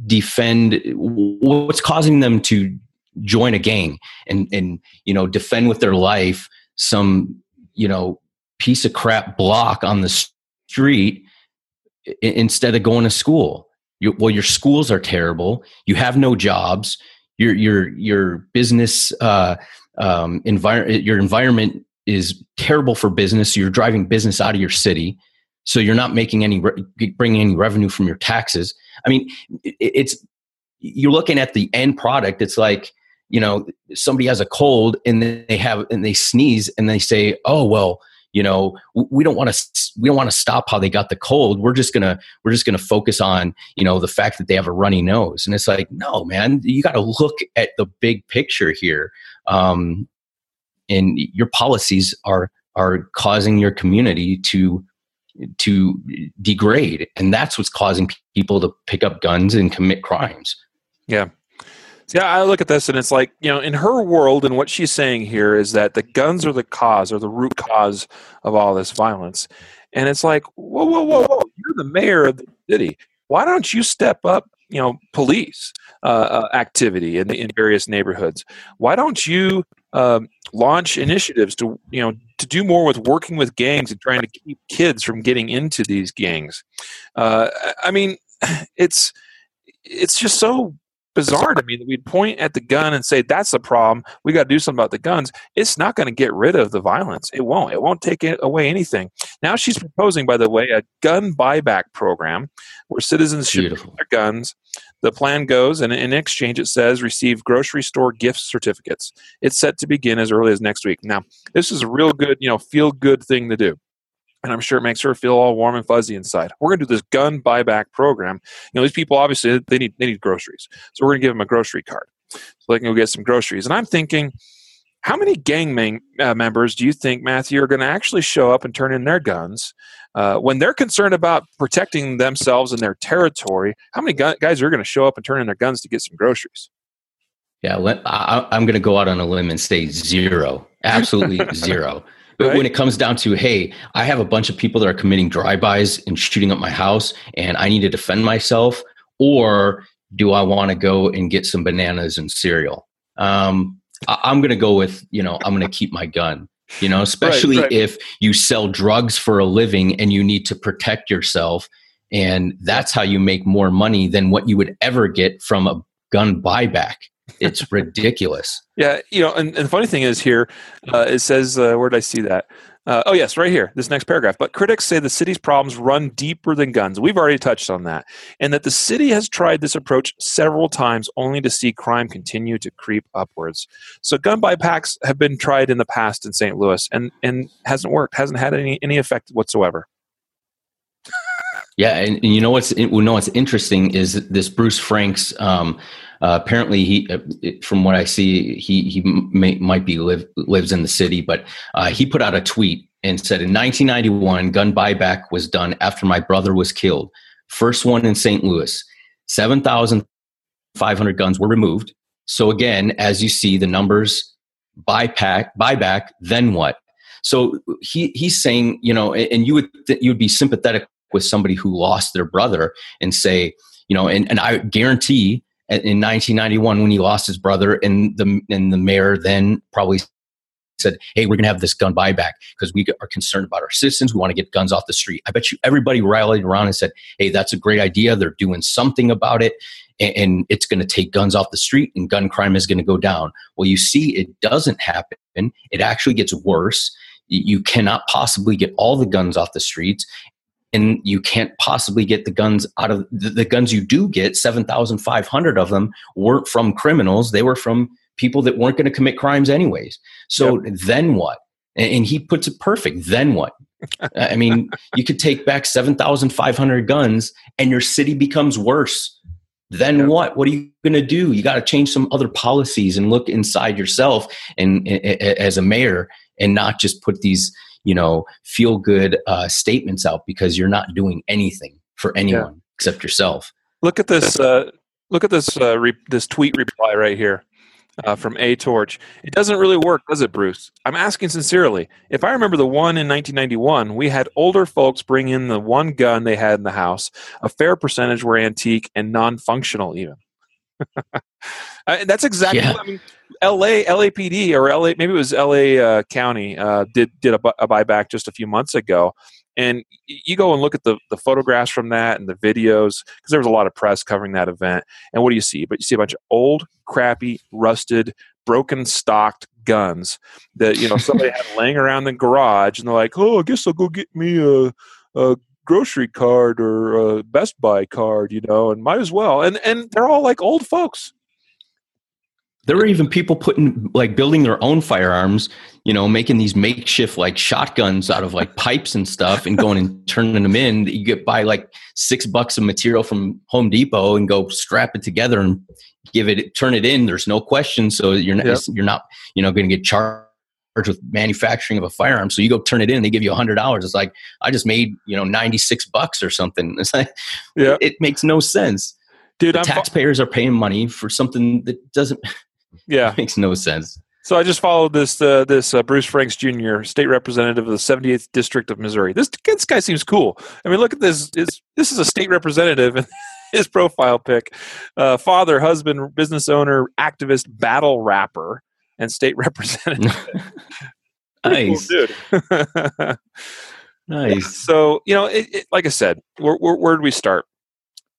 defend? What's causing them to join a gang and and you know defend with their life some you know piece of crap block on the street instead of going to school. You, well, your schools are terrible. You have no jobs. Your your your business uh, um, environment your environment is terrible for business. You're driving business out of your city, so you're not making any bringing any revenue from your taxes. I mean, it's you're looking at the end product. It's like you know somebody has a cold and they have and they sneeze and they say, oh well you know we don't want to we don't want to stop how they got the cold we're just gonna we're just gonna focus on you know the fact that they have a runny nose and it's like no man you got to look at the big picture here um, and your policies are are causing your community to to degrade and that's what's causing people to pick up guns and commit crimes yeah yeah I look at this and it's like, you know, in her world and what she's saying here is that the guns are the cause or the root cause of all this violence. And it's like, whoa, whoa, whoa, whoa, you're the mayor of the city. Why don't you step up, you know, police uh, uh, activity in, the in various neighborhoods? Why don't you um, launch initiatives to, you know, to do more with working with gangs and trying to keep kids from getting into these gangs? Uh, I mean, [SIGHS] it's it's just so bizarre to me that we'd point at the gun and say that's the problem. We got to do something about the guns. It's not going to get rid of the violence. It won't. It won't take away anything. Now she's proposing by the way a gun buyback program where citizens should Beautiful. their guns the plan goes and in exchange it says receive grocery store gift certificates it's set to begin as early as next week now this is a real good you know feel good thing to do and I'm sure it makes her feel all warm and fuzzy inside. We're going to do this gun buyback program. You know, these people obviously they need they need groceries, so we're going to give them a grocery card so they can go get some groceries. And I'm thinking, how many gang man, uh, members do you think Matthew are going to actually show up and turn in their guns uh, when they're concerned about protecting themselves and their territory? How many gu- guys are going to show up and turn in their guns to get some groceries? Yeah, I, I'm going to go out on a limb and say zero, absolutely [LAUGHS] zero. But right. when it comes down to, hey, I have a bunch of people that are committing drive-bys and shooting up my house, and I need to defend myself, or do I want to go and get some bananas and cereal? Um, I'm going to go with, you know, I'm going to keep my gun. You know, especially right, right. if you sell drugs for a living and you need to protect yourself, and that's how you make more money than what you would ever get from a gun buyback. It's [LAUGHS] ridiculous. Yeah, you know, and, and the funny thing is here, uh, it says, uh, where did I see that? Uh, oh, yes, right here, this next paragraph. But critics say the city's problems run deeper than guns. We've already touched on that. And that the city has tried this approach several times only to see crime continue to creep upwards. So gun buybacks have been tried in the past in St. Louis and, and hasn't worked, hasn't had any, any effect whatsoever. Yeah, and, and, you know what's you know what's interesting is this Bruce Franks um, uh, apparently, he, uh, from what I see, he he may, might be live lives in the city, but uh, he put out a tweet and said, "In 1991, gun buyback was done after my brother was killed. First one in St. Louis. 7,500 guns were removed. So again, as you see, the numbers buyback, buyback. Then what? So he he's saying, you know, and you would you would be sympathetic with somebody who lost their brother and say, you know, and, and I guarantee in 1991 when he lost his brother, and the and the mayor then probably said, Hey, we're going to have this gun buyback because we are concerned about our citizens. We want to get guns off the street. I bet you everybody rallied around and said, Hey, that's a great idea. They're doing something about it and, and it's going to take guns off the street and gun crime is going to go down. Well, you see, it doesn't happen. It actually gets worse. You cannot possibly get all the guns off the streets and you can't possibly get the guns out of the, the guns you do get 7500 of them weren't from criminals. They were from people that weren't going to commit crimes anyways. So yep. then what? And, and, he puts it perfect. Then what? [LAUGHS] I mean you could take back 7500 guns and your city becomes worse. Then yep. what? What are you going to do? You got to change some other policies and look inside yourself and, and as a mayor and not just put these you know feel good uh, statements out because you're not doing anything for anyone yeah. except yourself. Look at this uh, look at this uh, re- this tweet reply right here uh, from a torch. It doesn't really work does it bruce? I'm asking sincerely. If i remember the one in 1991 we had older folks bring in the one gun they had in the house a fair percentage were antique and non-functional even [LAUGHS] That's exactly. Yeah. What, I mean, L.A. LAPD or L.A. Maybe it was L.A. Uh, County uh, did did a, a, buyback just a few months ago, and you go and look at the the photographs from that and the videos because there was a lot of press covering that event. And what do you see? But you see a bunch of old, crappy, rusted, broken stocked guns that you know somebody had [LAUGHS] laying around the garage, and they're like, "Oh, I guess I'll go get me a." a grocery card or a Best Buy card, you know, and might as well. And and they're all like old folks. There were even people putting like building their own firearms, you know, making these makeshift like shotguns out of like pipes and stuff and going and turning them in. You get buy like six bucks of material from Home Depot and go strap it together and give it turn it in. There's no question. So you're not yep. you're not, you know, going to get charged with manufacturing of a firearm. So you go turn it in, they give you a hundred dollars. It's like I just made you know ninety six bucks or something. [LAUGHS] It's like yeah, it, it makes no sense. Dude, taxpayers are paying money for something that doesn't. [LAUGHS] Yeah, makes no sense. So I just followed this uh, this uh, Bruce Franks Jr., state representative of the 78th District of Missouri. This this guy seems cool. I mean, look at this. It's, this is a state representative, and [LAUGHS] his profile pic: uh, father, husband, business owner, activist, battle rapper and state [LAUGHS] representative. [LAUGHS] nice, cool dude. [LAUGHS] nice. So you know, it, it, like I said, where, where, where did we start?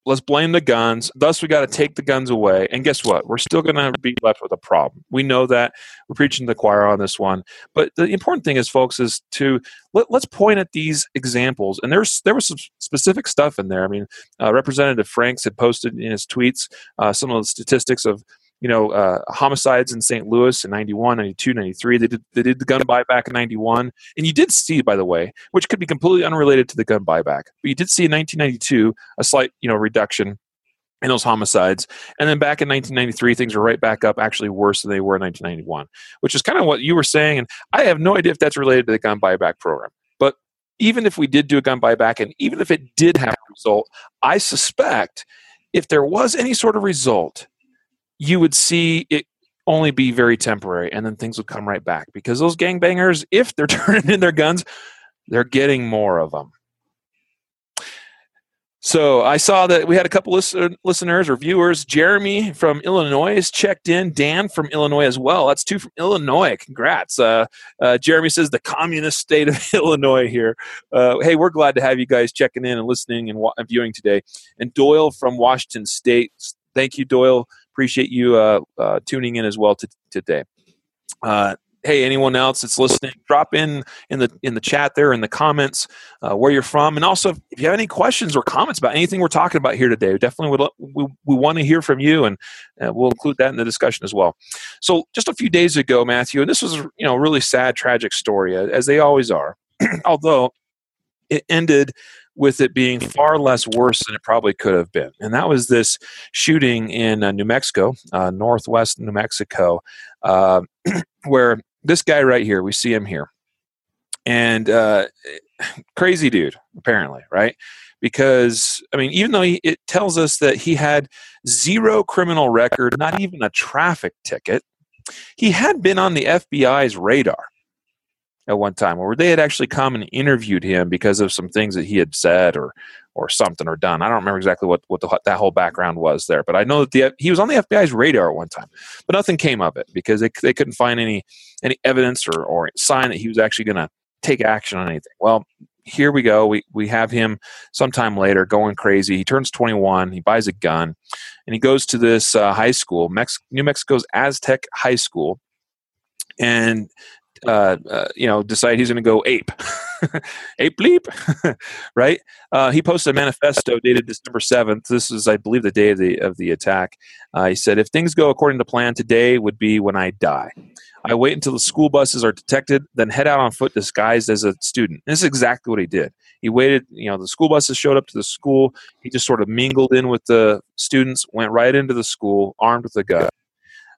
Let's blame the guns. Thus, we got to take the guns away. And guess what? We're still going to be left with a problem. We know that. We're preaching to the choir on this one. But the important thing is, folks, is to let, us point at these examples. And there's there was some specific stuff in there. I mean, uh, Representative Franks had posted in his tweets uh, some of the statistics of you know, uh, homicides in St. Louis in 91, 92, 93. They did, they did the gun buyback in 91. And you did see, by the way, which could be completely unrelated to the gun buyback, but you did see in 1992 a slight, you know, reduction in those homicides. And then back in 1993, things were right back up, actually worse than they were in 1991, which is kind of what you were saying. And I have no idea if that's related to the gun buyback program. But even if we did do a gun buyback, and even if it did have a result, I suspect if there was any sort of result, you would see it only be very temporary and then things would come right back. Because those gangbangers if they're [LAUGHS] turning in their guns they're getting more of them so i saw that we had a couple listen- listeners or viewers. Jeremy from illinois checked in. Dan from illinois as well. That's two from illinois. Congrats. Uh, uh, jeremy says the communist state of [LAUGHS] illinois here. Uh, hey we're glad to have you guys checking in and listening and wa- viewing today. And doyle from washington state thank you doyle appreciate you uh, uh, tuning in as well to, today. Uh, hey, anyone else that's listening, drop in in the in the chat there in the comments uh, where you're from, and also if you have any questions or comments about anything we're talking about here today, we definitely would we, we want to hear from you, and we'll include that in the discussion as well. So, just a few days ago, Matthew, and this was you know a really sad, tragic story, as they always are, [CLEARS THROAT] although it ended with it being far less worse than it probably could have been. And that was this shooting in uh, New Mexico, uh, northwest New Mexico, uh, [CLEARS THROAT] where this guy right here, we see him here. And uh, [SIGHS] crazy dude, apparently, right? Because, I mean, even though he, it tells us that he had zero criminal record, not even a traffic ticket, he had been on the FBI's radar at one time, where they had actually come and interviewed him because of some things that he had said or or something or done. I don't remember exactly what what the, that whole background was there, but I know that the he was on the FBI's radar at one time, but nothing came of it because they they couldn't find any any evidence or or sign that he was actually going to take action on anything. Well, here we go. We we have him sometime later going crazy. He turns 21. He buys a gun, and he goes to this uh, high school, Mex- New Mexico's Aztec High School, and uh, uh, you know, decide he's going to go ape, [LAUGHS] ape bleep, [LAUGHS] right? Uh, he posted a manifesto dated December seventh. This is, I believe, the day of the of the attack. Uh, he said, "If things go according to plan, today would be when I die. I wait until the school buses are detected, then head out on foot disguised as a student." And this is exactly what he did. He waited. You know, the school buses showed up to the school. He just sort of mingled in with the students, went right into the school, armed with a gun.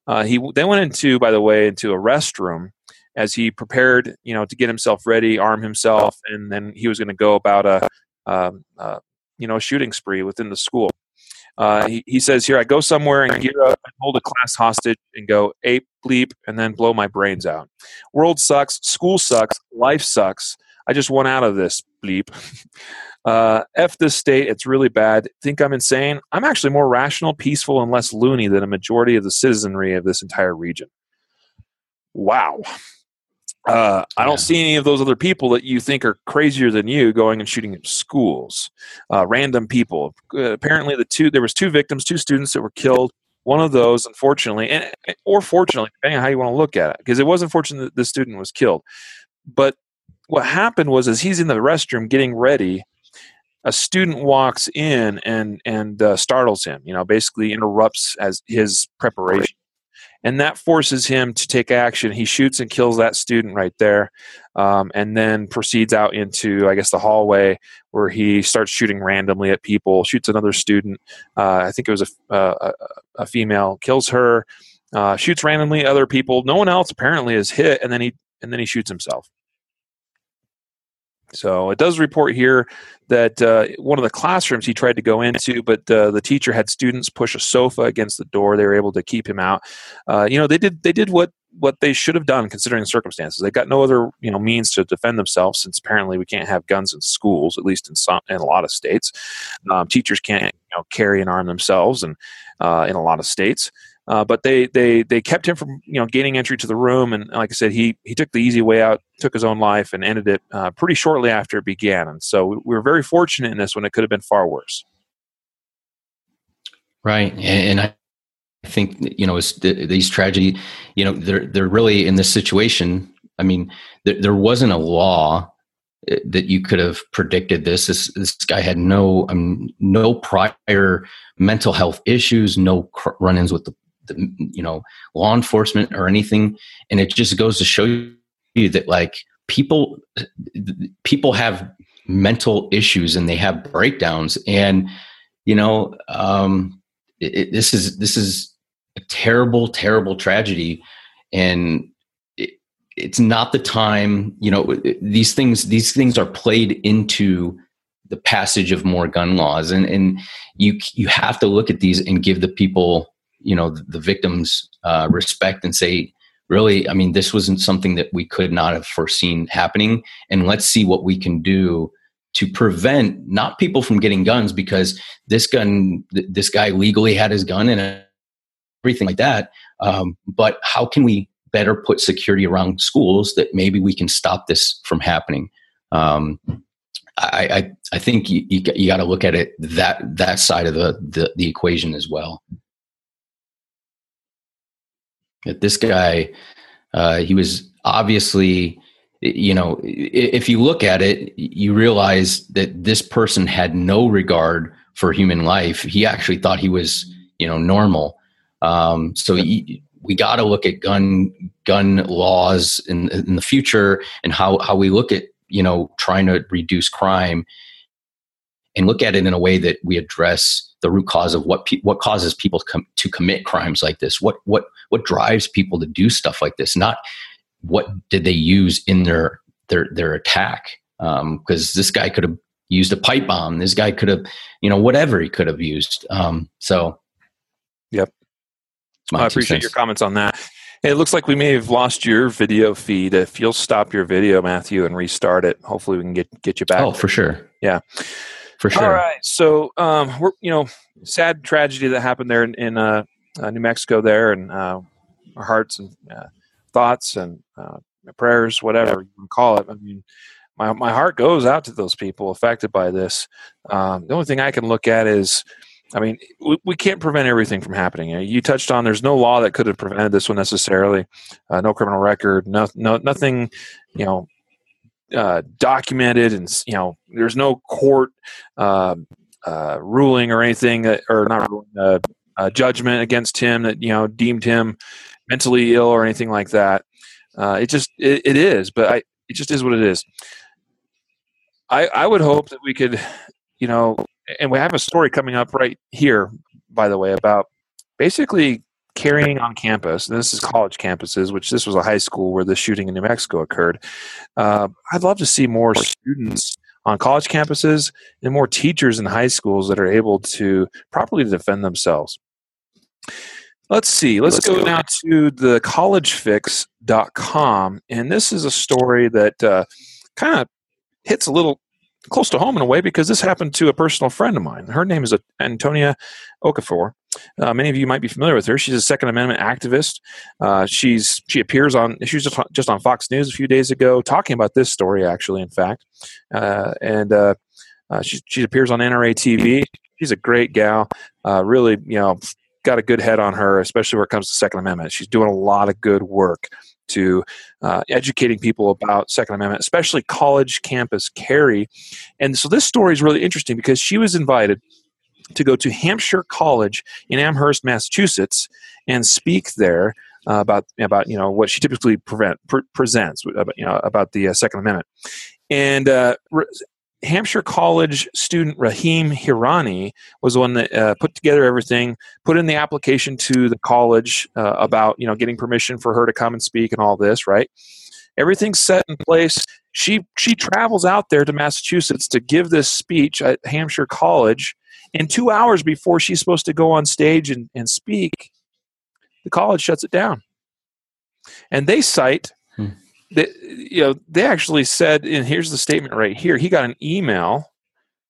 Uh, he then went into, by the way, into a restroom as he prepared, you know, to get himself ready, arm himself, and then he was going to go about a, um, uh, you know, a shooting spree within the school. Uh, he, he, says here, I go somewhere and gear up and hold a class hostage and go ape bleep and then blow my brains out. World sucks, school sucks, life sucks. I just want out of this bleep. [LAUGHS] Uh, F this state, it's really bad. Think I'm insane? I'm actually more rational, peaceful, and less loony than a majority of the citizenry of this entire region. Wow. Uh, I don't see any of those other people that you think are crazier than you going and shooting at schools. Uh, random people. Uh, apparently, the two there was two victims, two students that were killed. One of those, unfortunately, and, or fortunately, depending on how you want to look at it, because it was unfortunate that the student was killed. But what happened was, as he's in the restroom getting ready, a student walks in and and uh, startles him. You know, basically interrupts as his preparation and that forces him to take action. He shoots and kills that student right there, um, and then proceeds out into, I guess, the hallway where he starts shooting randomly at people. Shoots another student. Uh, I think it was a, a, a female. Kills her. Uh, shoots randomly other people. No one else apparently is hit, and then he and then he shoots himself. So it does report here that uh, one of the classrooms he tried to go into, but uh, the teacher had students push a sofa against the door. They were able to keep him out. Uh, you know, they did they did what what they should have done considering the circumstances. They got no other you know means to defend themselves since apparently we can't have guns in schools, at least in some in a lot of states. Um, teachers can't you know carry and arm themselves, and uh, in a lot of states. Uh, but they they they kept him from you know gaining entry to the room, and like I said, he he took the easy way out, took his own life, and ended it uh, pretty shortly after it began. And so we, we were very fortunate in this when it could have been far worse. Right, and I think you know these tragedy, you know, they're they're really in this situation. I mean, there, there wasn't a law eh, that you could have predicted this. This this guy had no um, no prior mental health issues, no run-ins with the the you know law enforcement or anything and it just goes to show you that like people people have mental issues and they have breakdowns. And you know um it, this is this is a terrible terrible tragedy. And it, it's not the time you know these things these things are played into the passage of more gun laws. And and you you have to look at these and give the people you know the victims uh, respect and say really i mean this wasn't something that we could not have foreseen happening and let's see what we can do to prevent not people from getting guns because this gun th- this guy legally had his gun and everything like that um, but how can we better put security around schools that maybe we can stop this from happening? Um, I, I, I think you, you, you got to look at it that that side of the, the, the equation as well that this guy uh, he was obviously you know if you look at it you realize that this person had no regard for human life. He actually thought he was you know normal. Um, so he, we got to look at gun gun laws in, in the future and how how we look at you know trying to reduce crime and look at it in a way that we address the root cause of what pe- what causes people com- to commit crimes like this. What what what drives people to do stuff like this? Not what did they use in their their their attack? Because um, this guy could have used a pipe bomb. This guy could have, you know, whatever he could have used. Um, so, yep. I appreciate your comments on that. It looks like we may have lost your video feed. If you'll stop your video, Matthew, and restart it, hopefully we can get get you back. Oh, for sure. Yeah, for sure. All right. So, um, we're you know, sad tragedy that happened there in, in uh, uh, New Mexico. There, and uh, our hearts and uh, thoughts and uh, prayers, whatever you can call it. I mean, my my heart goes out to those people affected by this. Um, the only thing I can look at is I mean, we, we can't prevent everything from happening. You touched on there's no law that could have prevented this one necessarily. Uh, no criminal record, no, no, nothing, you know, uh, documented, and you know, there's no court uh, uh ruling or anything, that, or not ruling, uh, uh, judgment against him that you know deemed him mentally ill or anything like that. it just it, it is, but I it just is what it is. I I would hope that we could, you know, and we have a story coming up right here, by the way, about basically carrying on campus. And this is college campuses, which this was a high school where the shooting in New Mexico occurred. Uh, I'd love to see more students on college campuses and more teachers in high schools that are able to properly defend themselves. Let's see. Let's, Let's go, go, now to the collegefix.com. And this is a story that uh, kind of hits a little close to home in a way because this happened to a personal friend of mine. Her name is Antonia Okafor. Uh, many of you might be familiar with her. She's a Second Amendment activist. Uh, she's she appears on she was just, just on Fox News a few days ago talking about this story. Actually, in fact, uh, and uh, uh, she she appears on NRA TV. She's a great gal. Uh, really, you know, got a good head on her, especially where it comes to Second Amendment. She's doing a lot of good work to uh, educating people about Second Amendment, especially college campus carry. And so this story is really interesting because she was invited to go to Hampshire College in Amherst, Massachusetts, and speak there uh, about about you know what she typically prevent, pre- presents about you know about the uh, Second Amendment. And uh, Hampshire College student Rahim Hirani was the one that uh, put together everything, put in the application to the college uh, about you know getting permission for her to come and speak and all this. Right, everything's set in place. She she travels out there to Massachusetts to give this speech at Hampshire College, and two hours before she's supposed to go on stage and, and speak, the college shuts it down, and they cite. They, you know, they actually said, and here's the statement right here. He got an email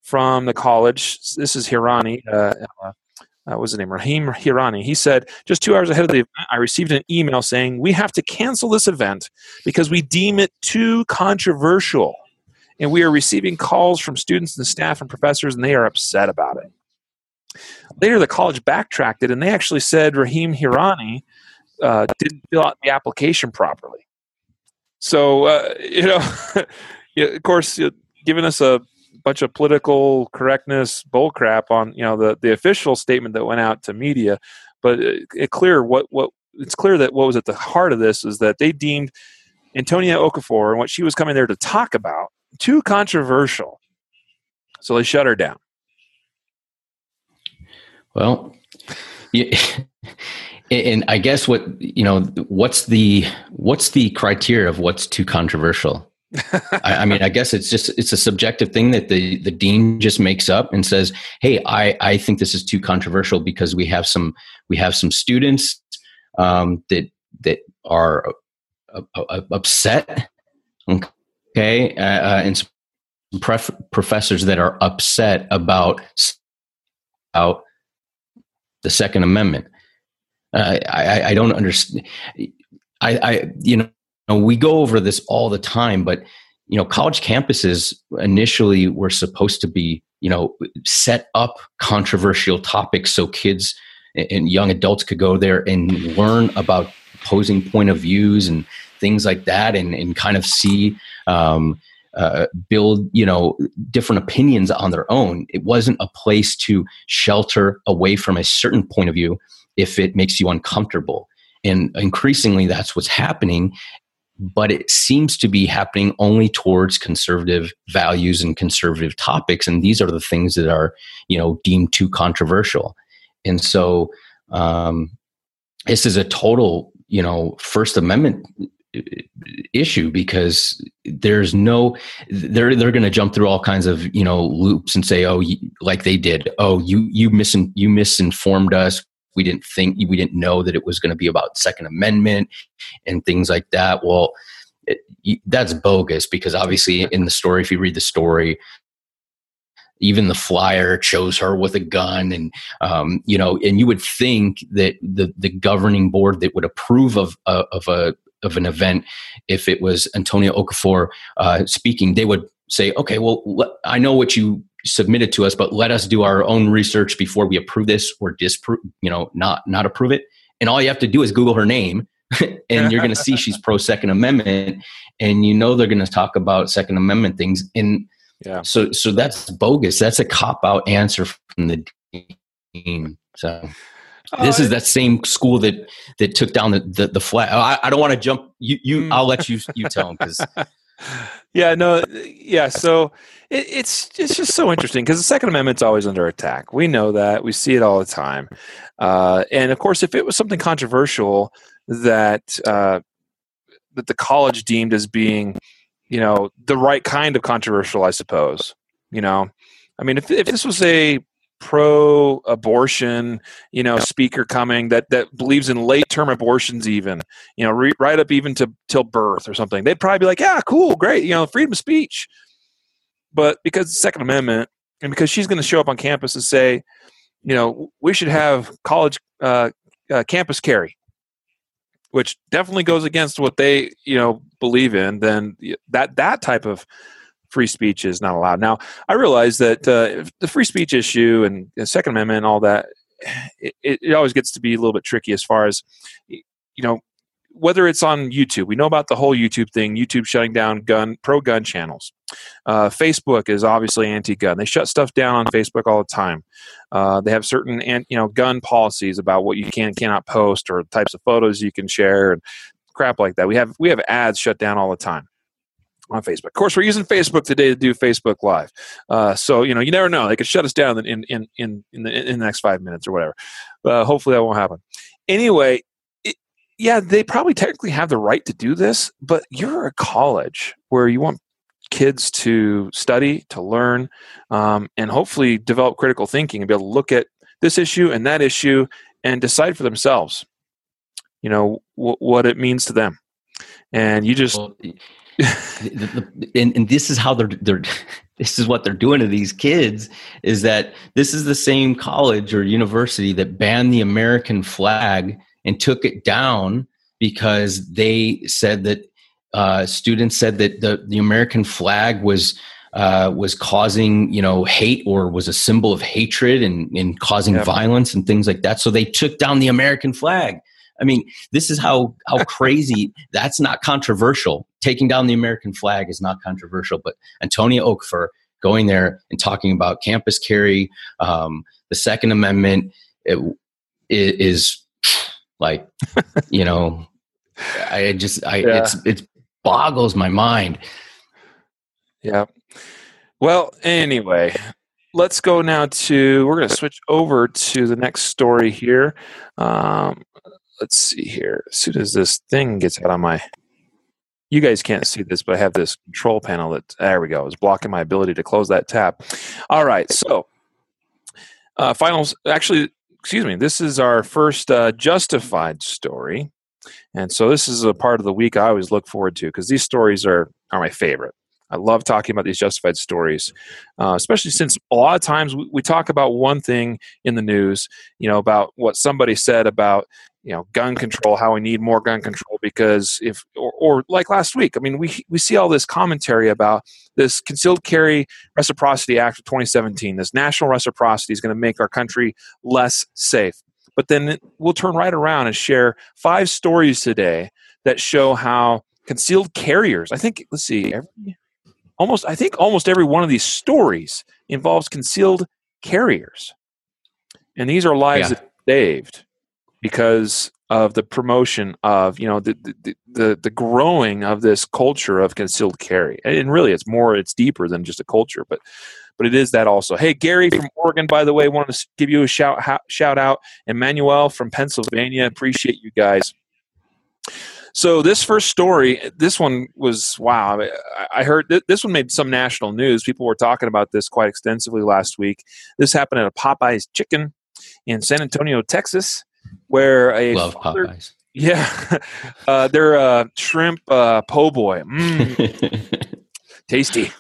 from the college. This is Hirani. Uh, uh, uh, was his name? Rahim Hirani. He said, just two hours ahead of the event, I received an email saying we have to cancel this event because we deem it too controversial. And we are receiving calls from students and staff and professors, and they are upset about it. Later, the college backtracked it, and they actually said Rahim Hirani uh, didn't fill out the application properly. So uh, [LAUGHS] you know, of course, giving us a bunch of political correctness bullcrap on you know the the official statement that went out to media, but it, it clear what what it's clear that what was at the heart of this is that they deemed Antonia Okafor and what she was coming there to talk about too controversial, so they shut her down. Well, yeah, And I guess what you know, what's the what's the criteria of what's too controversial? [LAUGHS] I, I, mean, I guess it's just it's a subjective thing that the the dean just makes up and says, "Hey, I I think this is too controversial because we have some we have some students um, that that are uh, uh, upset, okay, uh, uh and some pref- professors that are upset about about the Second Amendment." Uh, I, I don't understand. I, I, you know, we go over this all the time, but you know, college campuses initially were supposed to be, you know, set up controversial topics so kids and young adults could go there and learn about opposing point of views and things like that, and and kind of see. Um, uh, build you know different opinions on their own it wasn't a place to shelter away from a certain point of view if it makes you uncomfortable. And increasingly, that's what's happening. But it seems to be happening only towards conservative values and conservative topics. And these are the things that are, you know, deemed too controversial. And so um, this is a total, you know, First Amendment uh, issue because there's no they're they're going to jump through all kinds of you know loops and say oh you, like they did oh you you mis you misinformed us we didn't think we didn't know that it was going to be about second amendment and things like that. Well it, that's bogus because obviously in the story if you read the story even the flyer shows her with a gun and um, you know and you would think that the the governing board that would approve of uh, of a of an event if it was Antonia Okafor uh, speaking they would say okay well I know what you submitted to us but let us do our own research before we approve this or disprove you know not not approve it and all you have to do is google her name [LAUGHS] and you're going to see she's pro second amendment and you know they're going to talk about second amendment things and yeah. So so that's bogus. That's a cop out answer from the dean. So oh, this is that same school that that took down the the, the flag. I, I don't want to jump. You you. Mm. I'll let you you tell them because. [LAUGHS] yeah. No. Yeah. So it, it's it's just so interesting because the Second Amendment's always under attack. We know that. We see it all the time. Uh, and of course, if it was something controversial that uh, that the college deemed as being you know the right kind of controversial i suppose you know i mean if, if this was a pro abortion you know speaker coming that that believes in late term abortions even you know re, right up even to till birth or something. They'd probably be like yeah cool great you know freedom of speech. But because the second amendment and because she's going to show up on campus and say you know we should have college uh, uh, campus carry which definitely goes against what they you know believe in, then that that type of free speech is not allowed. Now, I realize that uh, the free speech issue and the Second Amendment and all that, [SIGHS] it, it always gets to be a little bit tricky as far as you know whether it's on YouTube, we know about the whole YouTube thing. YouTube shutting down gun pro gun channels. Uh, Facebook is obviously anti-gun. They shut stuff down on Facebook all the time. Uh, they have certain you know gun policies about what you can and cannot post or types of photos you can share and crap like that. We have we have ads shut down all the time on Facebook. Of course, we're using Facebook today to do Facebook Live. Uh, so you know, you never know; they could shut us down in in in in the, in the next five minutes or whatever. Uh, hopefully, that won't happen. Anyway, yeah, they probably technically have the right to do this, but you're a college where you want kids to study, to learn, um, and hopefully develop critical thinking and be able to look at this issue and that issue and decide for themselves, you know, w- what it means to them. And you just. Well, and, and this is how they're, they're [LAUGHS] this is what they're doing to these kids is that this is the same college or university that banned the American flag and took it down because they said that uh, students said that the, the American flag was uh, was causing you know hate or was a symbol of hatred and, and causing yep. violence and things like that. So they took down the American flag. I mean, this is how how [LAUGHS] crazy. that's not controversial. Taking down the American flag is not controversial. But Antonia Okafor going there and talking about campus carry, um, the Second Amendment, it, it is like, [LAUGHS] you know, I just, I, yeah. it's, it boggles my mind. Yeah. Well, anyway, let's go now to, we're going to switch over to the next story here. Um, let's see here. As soon as this thing gets out of my, you guys can't see this, but I have this control panel that, there we go, is blocking my ability to close that tab. All right. So, uh, finals, actually, excuse me, this is our first uh, justified story. And so this is a part of the week I always look forward to because these stories are, are my favorite. I love talking about these justified stories, uh, especially since a lot of times we, we, talk about one thing in the news, you know, about what somebody said about, you know, gun control, how we need more gun control because if, or, or like last week, I mean, we, we see all this commentary about this Concealed Carry Reciprocity Act of 2017. This national reciprocity is going to make our country less safe. But then we'll turn right around and share five stories today that show how concealed carriers, I think, let's see, every, almost, I think almost every one of these stories involves concealed carriers. And these are lives yeah. that saved because of the promotion of you know the, the, the the growing of this culture of concealed carry. And really it's more it's deeper than just a culture but but it is that also. Hey gary from oregon by the way want to give you a shout shout out. Emmanuel from pennsylvania appreciate you guys. So this first story this one was wow i heard this one made some national news. People were talking about this quite extensively last week. This happened at a popeyes chicken in San Antonio, Texas, where a Love father, Popeyes. [LAUGHS] yeah, uh, they're uh, shrimp uh, po' boy, mm, [LAUGHS] tasty.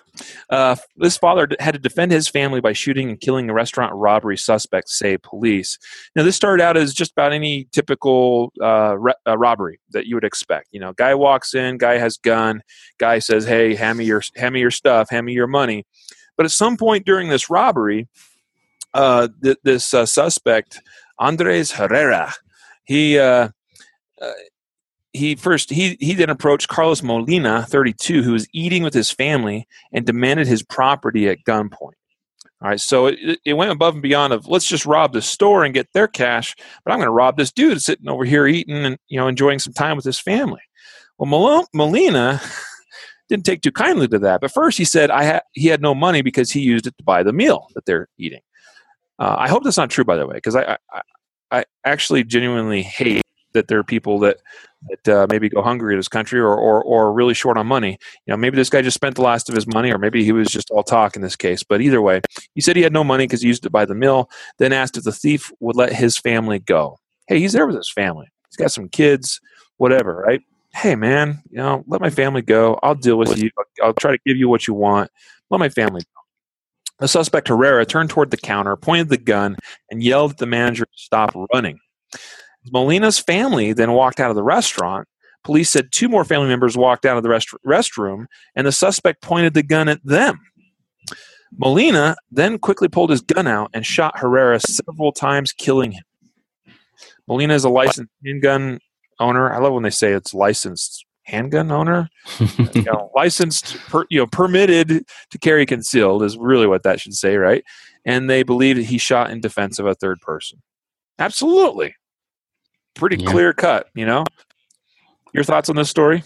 Uh, this father had to defend his family by shooting and killing a restaurant robbery suspect, say police. Now, this started out as just about any typical uh, re- uh, robbery that you would expect. You know, guy walks in, guy has gun, guy says, "Hey, hand me your hand me your stuff, hand me your money." But at some point during this robbery, uh, th- this uh, suspect, Andres Herrera, he uh, uh, he first he he then approached Carlos Molina, 32, who was eating with his family and demanded his property at gunpoint. All right, so it, it went above and beyond of let's just rob the store and get their cash, but I'm going to rob this dude sitting over here eating and you know enjoying some time with his family. Well, Molina [LAUGHS] didn't take too kindly to that. But first, he said I had he had no money because he used it to buy the meal that they're eating. Uh, I hope that's not true, by the way, because I, I I actually genuinely hate that there are people that that uh, maybe go hungry in this country or, or or really short on money. You know, maybe this guy just spent the last of his money, or maybe he was just all talk in this case. But either way, he said he had no money because he used it by the mill. Then asked if the thief would let his family go. Hey, he's there with his family. He's got some kids, whatever, right? Hey, man, you know, let my family go. I'll deal with you. I'll, I'll try to give you what you want. Let my family go. The suspect Herrera turned toward the counter, pointed the gun, and yelled at the manager to stop running. Molina's family then walked out of the restaurant. Police said two more family members walked out of the rest- restroom, and the suspect pointed the gun at them. Molina then quickly pulled his gun out and shot Herrera several times, killing him. Molina is a licensed handgun owner. I love when they say it's licensed handgun owner. [LAUGHS] you know, licensed, per, you know, permitted to carry concealed is really what that should say, right? And they believe that he shot in defense of a third person. Absolutely, pretty Yeah. clear cut. You know, your thoughts on this story?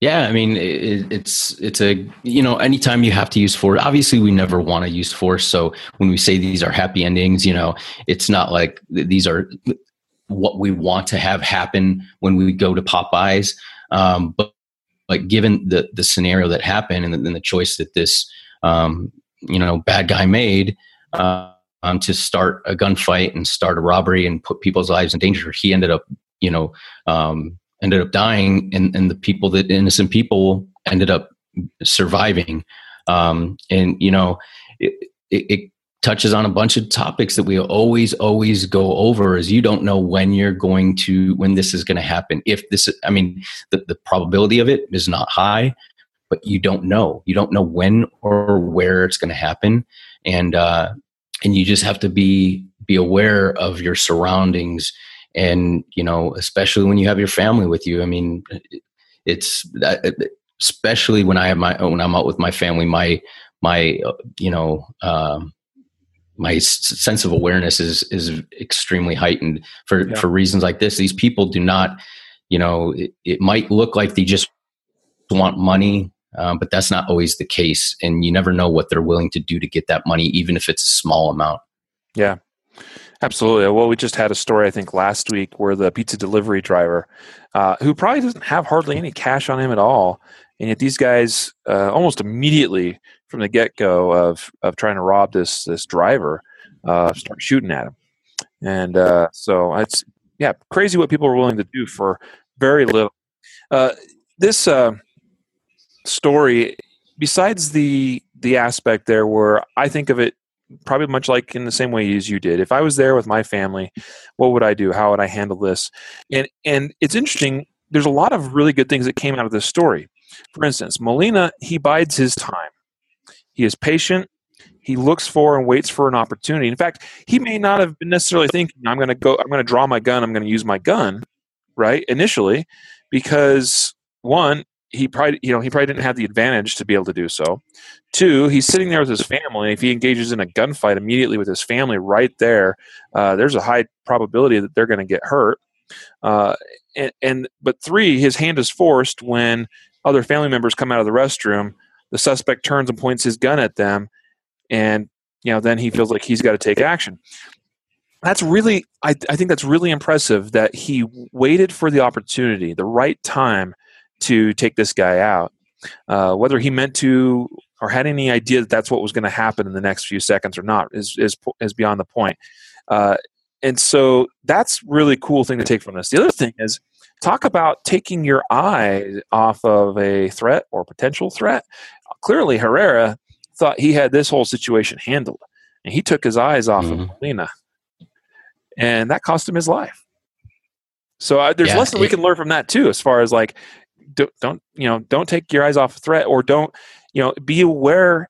Yeah, I mean, it, it's it's a you know, anytime you have to use force, obviously we never want to use force. So when we say these are happy endings, you know, it's not like these are what we want to have happen when we go to Popeyes. Um, but like given the the scenario that happened and the, and the choice that this um, you know bad guy made. Uh, um, to start a gunfight and start a robbery and put people's lives in danger. He ended up, you know, um, ended up dying, and, and the people that innocent people ended up surviving. Um, and you know, it, it, it touches on a bunch of topics that we always always go over. Is you don't know when you're going to when this is going to happen. If this, I mean, the, the probability of it is not high, but you don't know. You don't know when or where it's going to happen, and uh, and you just have to be be aware of your surroundings and you know especially when you have your family with you i mean it's especially when i have my when i'm out with my family my my uh, you know um my sense of awareness is is extremely heightened for Yeah. for reasons like this these people do not you know it, it might look like they just want money um, but that's not always the case and you never know what they're willing to do to get that money even if it's a small amount Yeah, absolutely. Well, we just had a story I think last week where the pizza delivery driver, uh, who probably doesn't have hardly any cash on him at all, and yet these guys uh, almost immediately from the get go of of trying to rob this this driver, uh, start shooting at him, and uh, so it's yeah crazy what people are willing to do for very little. Uh, this uh, story, besides the the aspect there where I think of it probably much like in the same way as you did. If I was there with my family, what would I do? How would I handle this? And and it's interesting. There's a lot of really good things that came out of this story. For instance, Molina he bides his time. He is patient. He looks for and waits for an opportunity. In fact, he may not have been necessarily thinking, "I'm going to go. I'm going to draw my gun. I'm going to use my gun." Right initially, because one, he probably you know he probably didn't have the advantage to be able to do so. Two, he's sitting there with his family. And if he engages in a gunfight immediately with his family right there, uh, there's a high probability that they're going to get hurt. Uh, and, and but three, his hand is forced when other family members come out of the restroom. The suspect turns and points his gun at them, and you know then he feels like he's got to take action. That's really, I, I think that's really impressive that he waited for the opportunity, the right time to take this guy out. Uh, whether he meant to or had any idea that that's what was going to happen in the next few seconds or not is is is beyond the point. Uh, and so that's really cool thing to take from this. The other thing is talk about taking your eye off of a threat or potential threat. Clearly, Herrera thought he had this whole situation handled, and he took his eyes off mm-hmm. of Molina, and that cost him his life. So uh, there's yeah, lessons it, we can learn from that too, as far as like don't, don't you know don't take your eyes off a threat or don't you know be aware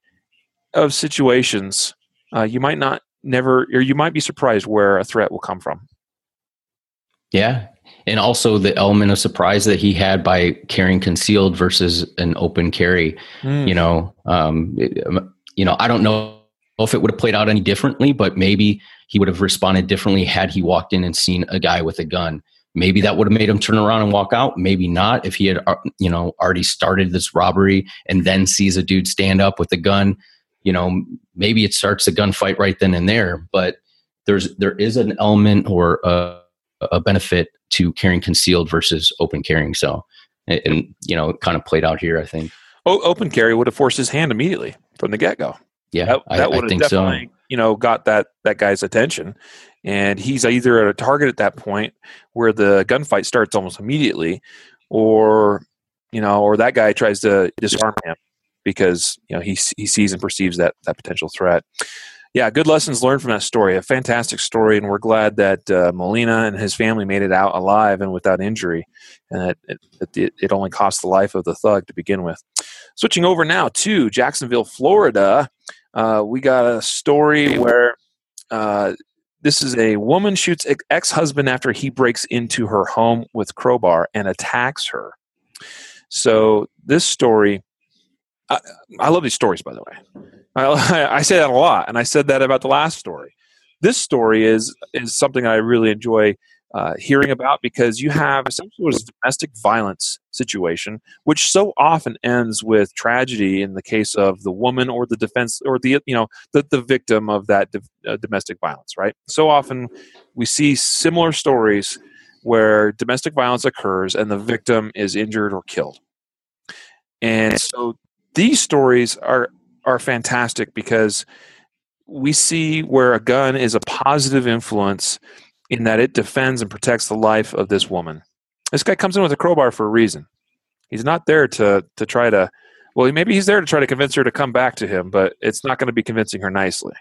of situations uh, you might not never or you might be surprised where a threat will come from. Yeah, and also the element of surprise that he had by carrying concealed versus an open carry. Mm. You know, um, it, um, you know, I don't know if it would have played out any differently, but maybe he would have responded differently had he walked in and seen a guy with a gun. Maybe that would have made him turn around and walk out. Maybe not. If he had, uh, you know, already started this robbery and then sees a dude stand up with a gun, you know, maybe it starts a gunfight right then and there. But there's there is an element or a, a benefit to carrying concealed versus open carrying. So, and, and you know, it kind of played out here. I think. Oh, open carry would have forced his hand immediately from the get go. Yeah, that, that would have definitely so. you know got that that guy's attention, and he's either at a target at that point where the gunfight starts almost immediately or you know or that guy tries to disarm him because you know he, he sees and perceives that that potential threat yeah good lessons learned from that story a fantastic story and we're glad that uh, molina and his family made it out alive and without injury and it, it, it only cost the life of the thug to begin with switching over now to jacksonville florida uh, we got a story where uh, this is a woman shoots ex husband after he breaks into her home with crowbar and attacks her. So this story, I, I love these stories, by the way. I, [LAUGHS] I say that a lot, and I said that about the last story. This story is is something I really enjoy uh, hearing about because you have essentially a domestic violence situation, which so often ends with tragedy in the case of the woman or the defense or the you know the, the victim of that uh, domestic violence. Right. So often we see similar stories where domestic violence occurs and the victim is injured or killed. And so these stories are are fantastic because we see where a gun is a positive influence in that it defends and protects the life of this woman. This guy comes in with a crowbar for a reason. He's not there to to try to well, maybe he's there to try to convince her to come back to him, but it's not going to be convincing her nicely.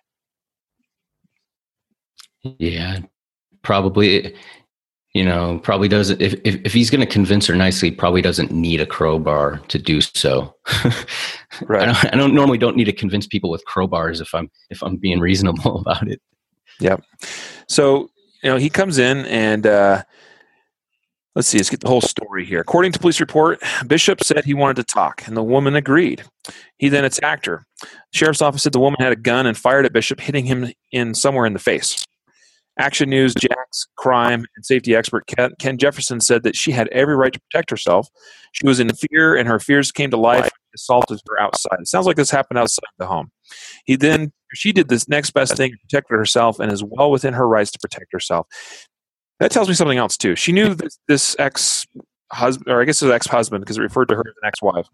Yeah, probably you know, probably doesn't if if, if he's going to convince her nicely, probably doesn't need a crowbar to do so. [LAUGHS] right. I don't, I don't normally don't need to convince people with crowbars if I'm if I'm being reasonable [LAUGHS] about it. Yep. So you know, he comes in and uh, let's see, let's get the whole story here. According to police report, Bishop said he wanted to talk, and the woman agreed. He then attacked her. sheriff's office said the woman had a gun and fired at Bishop, hitting him in somewhere in the face. Action News, Jax crime and safety expert Ken Jefferson said that she had every right to protect herself. She was in fear, and her fears came to life. Assaulted her outside. It sounds like this happened outside the home. He then she did this next best thing, protected herself, and is well within her rights to protect herself. That tells me something else too. She knew that this ex husband, or I guess his ex husband, because it referred to her as an ex wife.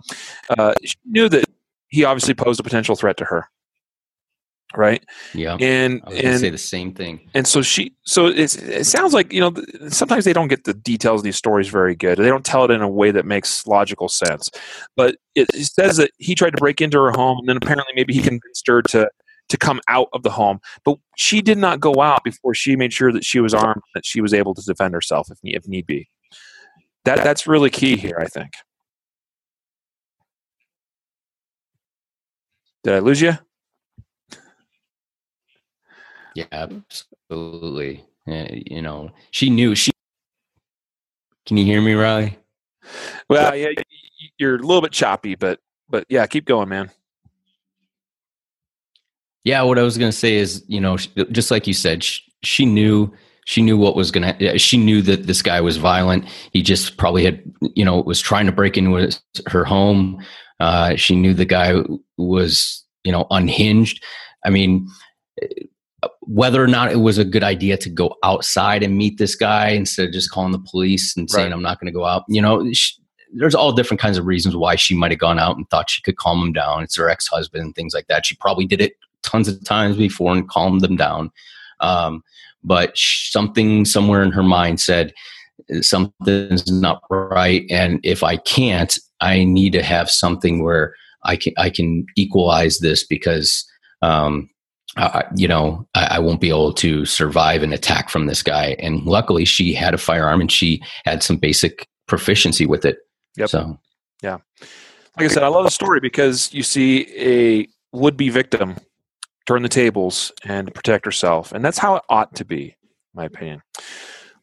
Uh, she knew that he obviously posed a potential threat to her right? Yeah. And and say the same thing. and so she so it sounds like you know sometimes they don't get the details of these stories very good. They don't tell it in a way that makes logical sense. But it, it says that he tried to break into her home and then apparently maybe he convinced her to to come out of the home. But she did not go out before she made sure that she was armed that she was able to defend herself if, if need be. That that's really key here i think. Did i lose you yeah, mm. absolutely. you know, she knew she. Can you hear me, Riley? Well, yeah, you're a little bit choppy, but but yeah, keep going, man. Yeah, what I was gonna say is, you know, uh, just like you said, she, she knew she knew what was gonna. Uh, she knew that this guy was violent. He just probably had, you know, was trying to break into his, her home. Uh, she knew the guy was, you know, unhinged. I mean, whether or not it was a good idea to go outside and meet this guy instead of just calling the police and saying right. i'm not going to go out. You know she, there's all different kinds of reasons why she might have gone out and thought she could calm him down. It's her ex-husband and things like that. She probably did it tons of times before and calmed them down. Um, but something somewhere in her mind said something's not right and if i can't i need to have something where i can i can equalize this because um, uh, you know, I, I, won't be able to survive an attack from this guy. And luckily, she had a firearm and she had some basic proficiency with it. Yep. So, yeah. Like I said, I love the story because you see a would be victim turn the tables and protect herself. And that's how it ought to be, my opinion.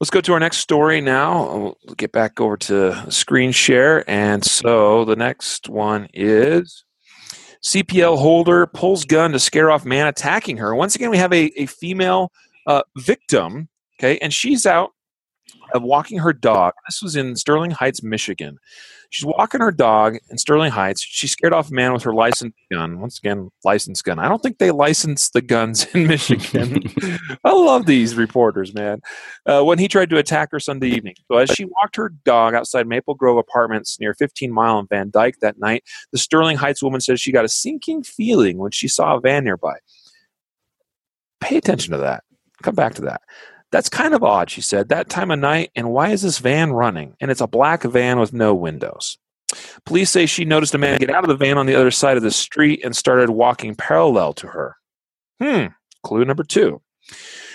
Let's go to our next story now. We'll get back over to screen share. And so the next one is CPL holder pulls gun to scare off man attacking her. Once again, we have a, a female uh, victim, okay, and she's out uh, walking her dog. This was in Sterling Heights, Michigan. She's walking her dog in Sterling Heights. She scared off a man with her licensed gun. Once again, licensed gun. I don't think they license the guns in [LAUGHS] Michigan. [LAUGHS] I love these reporters, man. Uh, when he tried to attack her Sunday evening. So as she walked her dog outside Maple Grove Apartments near 15 Mile and Van Dyke that night, the Sterling Heights woman says she got a sinking feeling when she saw a van nearby. Pay attention to that. Come back to that. That's kind of odd, she said. That time of night, and why is this van running? And it's a black van with no windows. Police say she noticed a man get out of the van on the other side of the street and started walking parallel to her. Hmm, clue number two.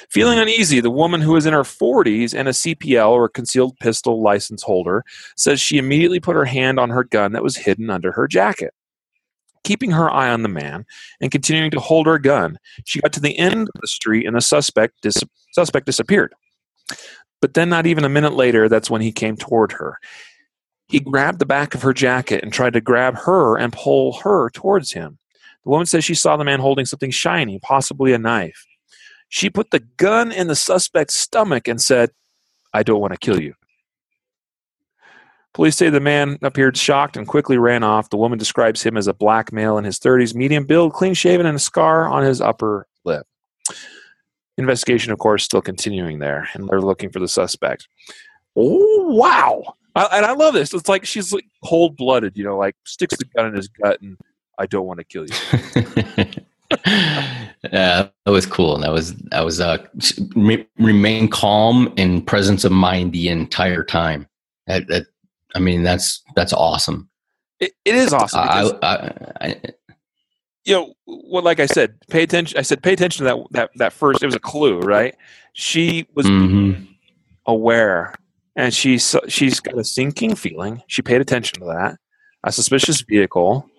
Feeling uneasy, the woman who is in her 40s and a CPL or concealed pistol license holder says she immediately put her hand on her gun that was hidden under her jacket. Keeping her eye on the man and continuing to hold her gun, she got to the end of the street and the suspect dis- Suspect disappeared. But then, not even a minute later, that's when he came toward her. He grabbed the back of her jacket and tried to grab her and pull her towards him. The woman says she saw the man holding something shiny, possibly a knife. She put the gun in the suspect's stomach and said, I don't want to kill you. Police say the man appeared shocked and quickly ran off. The woman describes him as a black male in his 30s, medium build, clean shaven, and a scar on his upper lip. Investigation, of course, still continuing there, and they're looking for the suspect. Oh wow! I, and I love this. It's like she's like cold blooded, you know, like sticks the gun in his gut, and I don't want to kill you. [LAUGHS] yeah, that was cool. And that was that was uh, re- remain calm and presence of mind the entire time. That, that I mean, that's that's awesome. it, it is awesome. I, I, I, you know well like i said pay attention i said pay attention to that that that first it was a clue right she was mm-hmm. aware and she's she's got a sinking feeling she paid attention to that a suspicious vehicle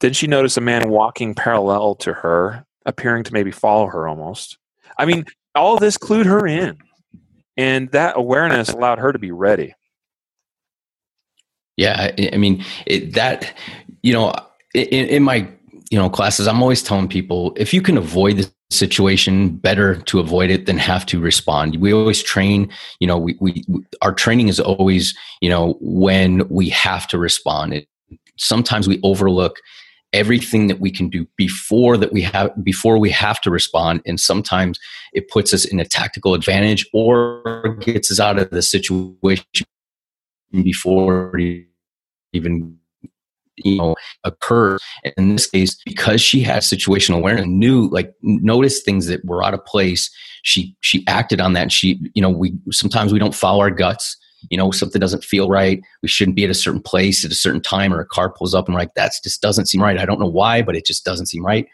then she noticed a man walking parallel to her appearing to maybe follow her almost i mean all this clued her in and that awareness allowed her to be ready yeah i, I mean it, that you know in, in my you know classes i'm always telling people if you can avoid the situation better to avoid it than have to respond. We always train you know we, we, our training is always you know when we have to respond. It, sometimes we overlook everything that we can do before that we have before we have to respond and sometimes it puts us in a tactical advantage or gets us out of the situation before even you know occur in this case because she had situational awareness knew like noticed things that were out of place she she acted on that. She you know we sometimes we don't follow our guts. You know something doesn't feel right. We shouldn't be at a certain place at a certain time or a car pulls up and we're like that just doesn't seem right. I don't know why but it just doesn't seem right.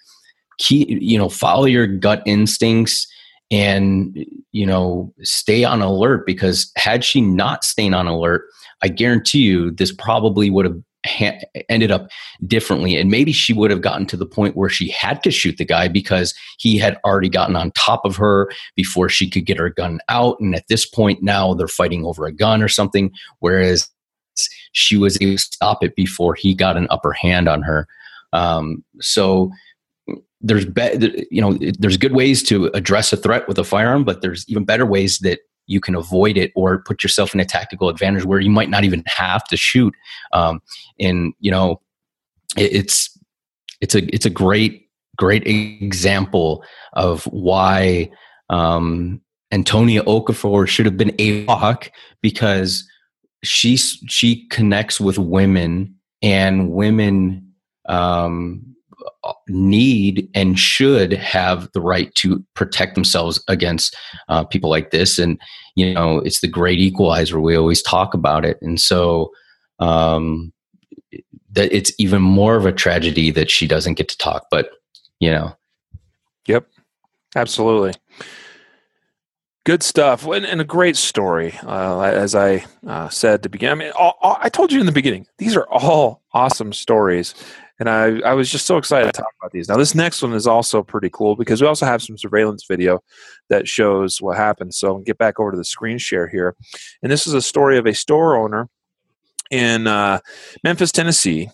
Key, you know follow your gut instincts and you know stay on alert because had she not stayed on alert i guarantee you this probably would have ha- ended up differently. And maybe she would have gotten to the point where she had to shoot the guy because he had already gotten on top of her before she could get her gun out. And at this point, now they're fighting over a gun or something. Whereas she was able to stop it before he got an upper hand on her. Um, so there's be- you know there's good ways to address a threat with a firearm, but there's even better ways that you can avoid it or put yourself in a tactical advantage where you might not even have to shoot. Um, and you know, it, it's it's a it's a great great example of why um, Antonia Okafor should have been a hawk because she she connects with women and women um, need and should have the right to protect themselves against uh, people like this. And, you know, it's the great equalizer. We always talk about it. And so, um, that it's even more of a tragedy that she doesn't get to talk, but, you know. Yep. Absolutely. Good stuff, and, a great story. Uh, as I uh, said to begin, I mean, all, all, I told you in the beginning, these are all awesome stories, and I, I was just so excited to talk about these. Now, this next one is also pretty cool because we also have some surveillance video that shows what happened. So, get back over to the screen share here, and this is a story of a store owner in uh, Memphis, Tennessee,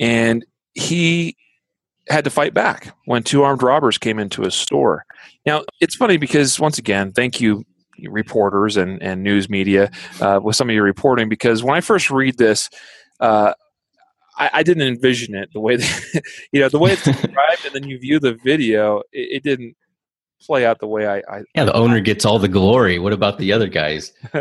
and he had to fight back when two armed robbers came into his store. Now, it's funny because, once again, thank you, reporters and, and news media, uh, with some of your reporting, because when I first read this, uh, I, I, didn't envision it the way that, [LAUGHS] you know, the way it's [LAUGHS] described, and then you view the video, it, it didn't play out the way I. I yeah, the owner gets all the glory. What about the other guys? [LAUGHS]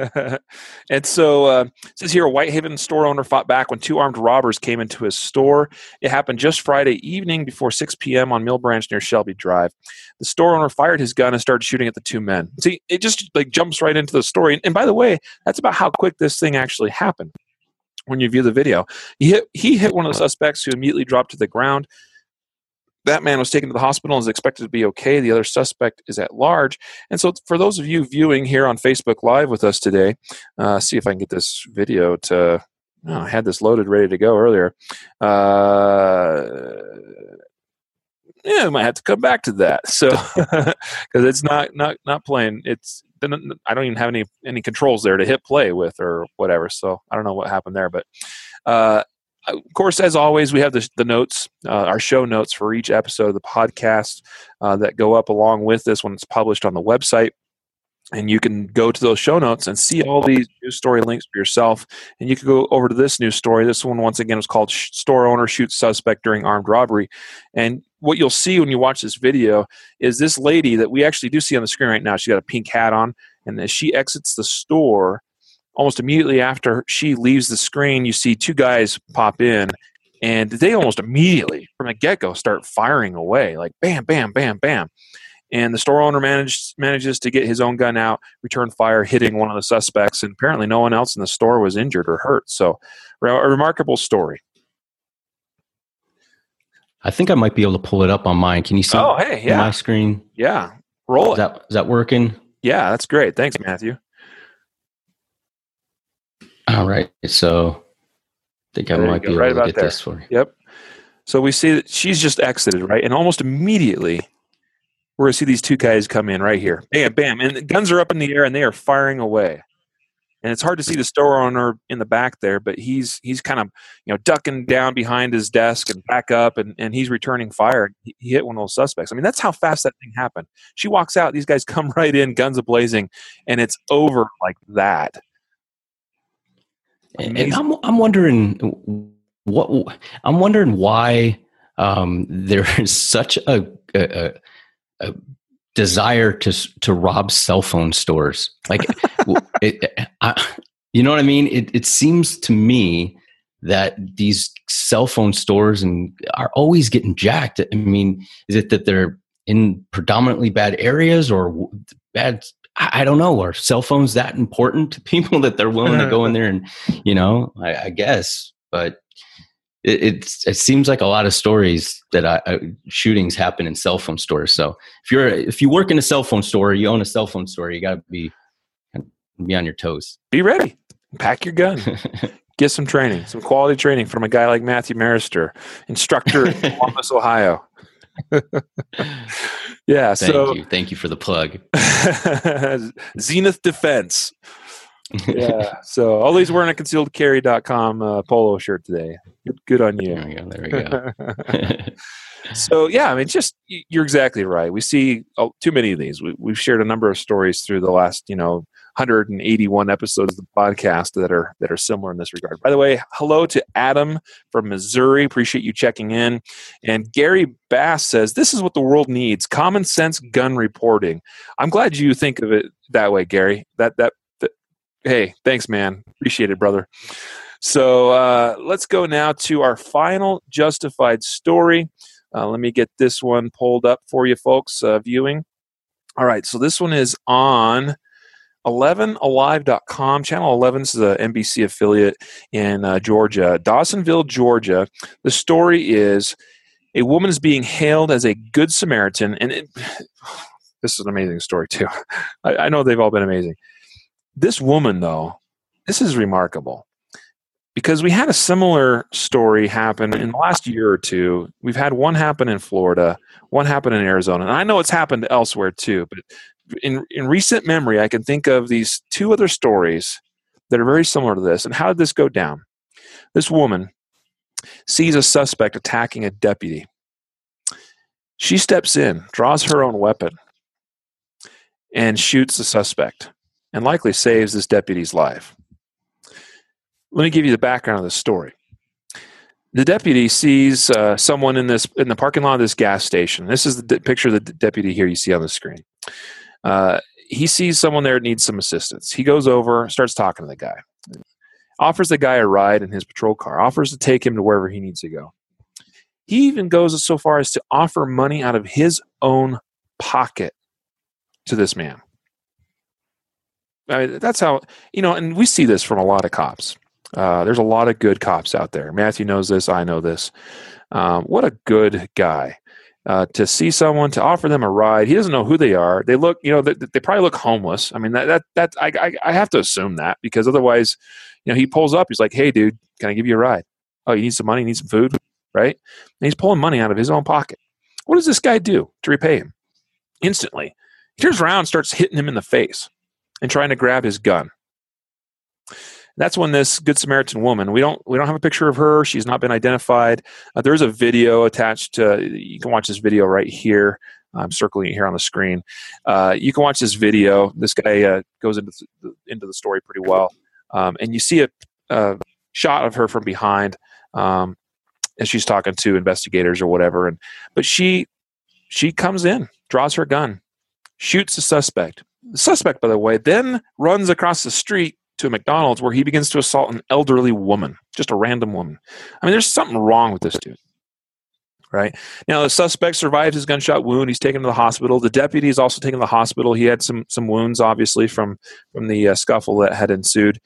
and so uh, it says here, a Whitehaven store owner fought back when two armed robbers came into his store. It happened just Friday evening before 6 p.m. on Mill Branch near Shelby Drive. The store owner fired his gun and started shooting at the two men. See, it just like jumps right into the story. And, and by the way, that's about how quick this thing actually happened. When you view the video, he hit, he hit one of the suspects who immediately dropped to the ground that man was taken to the hospital and is expected to be okay. The other suspect is at large. And so, for those of you viewing here on Facebook Live with us today, uh, see if I can get this video to. Oh, I had this loaded, ready to go earlier. Uh, yeah, I might have to come back to that. So, [LAUGHS] because it's not not not playing. It's I don't even have any any controls there to hit play with or whatever. So I don't know what happened there, but uh, of course, as always, we have the, the notes, uh, our show notes for each episode of the podcast uh, that go up along with this when it's published on the website. And you can go to those show notes and see all these news story links for yourself. And you can go over to this news story. This one, once again, was called Store Owner Shoots Suspect During Armed Robbery. And what you'll see when you watch this video is this lady that we actually do see on the screen right now. She's got a pink hat on. And as she exits the store, almost immediately after she leaves the screen, you see two guys pop in, and they almost immediately, from the get go, start firing away like bam, bam, bam, bam. And the store owner managed, manages to get his own gun out, return fire, hitting one of the suspects, and apparently no one else in the store was injured or hurt. So, a remarkable story. I think I might be able to pull it up on mine. Can you see? Oh, hey, yeah, my screen. Yeah, roll is That, is that working? Yeah, that's great. Thanks, Matthew. All right. So I think I there might be able right to get there. this for you. Yep. So we see that she's just exited, right? And almost immediately we're going to see these two guys come in right here. Bam, bam. And the guns are up in the air and they are firing away. And it's hard to see the store owner in the back there, but he's he's kind of you know ducking down behind his desk and back up, and, and he's returning fire. He, he hit one of those suspects. I mean, that's how fast that thing happened. She walks out, these guys [LAUGHS] come right in, guns a blazing, and it's over like that. And I'm I'm wondering what I'm wondering why um, [LAUGHS] there is such a, a, a, desire to to rob cell phone stores. Like, [LAUGHS] it, I, you know what I mean? It it seems to me that these cell phone stores and are always getting jacked. I mean, is it that they're in predominantly bad areas or bad I don't know. Are cell phones that important to [LAUGHS] people that they're willing to go in [LAUGHS] there and, you know, I, I guess, but it, it's, it seems like a lot of stories that I, I, shootings happen in cell phone stores. So if you're, if you work in a cell phone store, you own a cell phone store, you got to be, be on your toes. Be ready. Pack your gun. [LAUGHS] Get some training, some quality training from a guy like Matthew Maruster, instructor in [LAUGHS] Columbus, Ohio. [LAUGHS] yeah. Thank so you. Thank you for the plug. Zenith Defense. Yeah. [LAUGHS] So all these wearing a concealedcarry.com uh, polo shirt today. Good, good on you. There we go. There we go. [LAUGHS] [LAUGHS] so yeah, I mean, just you're exactly right. We see oh, too many of these. We, we've shared a number of stories through the last, you know, 181 episodes of the podcast that are that are similar in this regard. By the way, hello to Adam from Missouri. Appreciate you checking in. And Gary Bass says this is what the world needs: common sense gun reporting. I'm glad you think of it that way, Gary. That, that hey, thanks, man. Appreciate it, brother. So uh, let's go now to our final justified story. Uh, let me get this one pulled up for you, folks, uh, viewing. All right, so this one is on 11alive.com. Channel 11 This is the NBC affiliate in uh, Georgia, Dawsonville, Georgia. The story is a woman is being hailed as a good Samaritan, and it, [SIGHS] this is an amazing story too. [LAUGHS] I, I know they've all been amazing. This woman, though, this is remarkable because we had a similar story happen in the last year or two. We've had one happen in Florida, one happen in Arizona, and I know it's happened elsewhere too. But in in recent memory, I can think of these two other stories that are very similar to this. And how did this go down? This woman sees a suspect attacking a deputy. She steps in, draws her own weapon, and shoots the suspect, and likely saves this deputy's life. Let me give you the background of the story. The deputy sees uh, someone in this in the parking lot of this gas station. This is the de- picture of the deputy here you see on the screen. Uh, he sees someone there needs some assistance. He goes over, starts talking to the guy, offers the guy a ride in his patrol car, offers to take him to wherever he needs to go. He even goes so far as to offer money out of his own pocket to this man. I mean, that's how you know, and we see this from a lot of cops. Uh, there's a lot of good cops out there. Matthew knows this. I know this. Um, what a good guy uh, to see someone to offer them a ride. He doesn't know who they are. They look, you know, they, they probably look homeless. I mean, that that that I, I, I have to assume that because otherwise, you know, he pulls up. He's like, "Hey, dude, can I give you a ride? Oh, you need some money? You need some food, right?" And he's pulling money out of his own pocket. What does this guy do to repay him? Instantly, he turns around, starts hitting him in the face, and trying to grab his gun. That's when this good samaritan woman we don't we don't have a picture of her. She's not been identified. Uh, there's a video attached to you can watch this video right here. I'm circling it here on the screen. Uh, you can watch this video. This guy uh, goes into the, into the story pretty well. Um, and you see a, a, shot of her from behind um, as she's talking to investigators or whatever. And but she she comes in draws her gun shoots the suspect the suspect by the way then runs across the street to a McDonald's where he begins to assault an elderly woman, just a random woman. I mean, there's something wrong with this dude. Right now, the suspect survives his gunshot wound. He's taken to the hospital. The deputy is also taken to the hospital. He had some some wounds, obviously, from from the uh, scuffle that had ensued.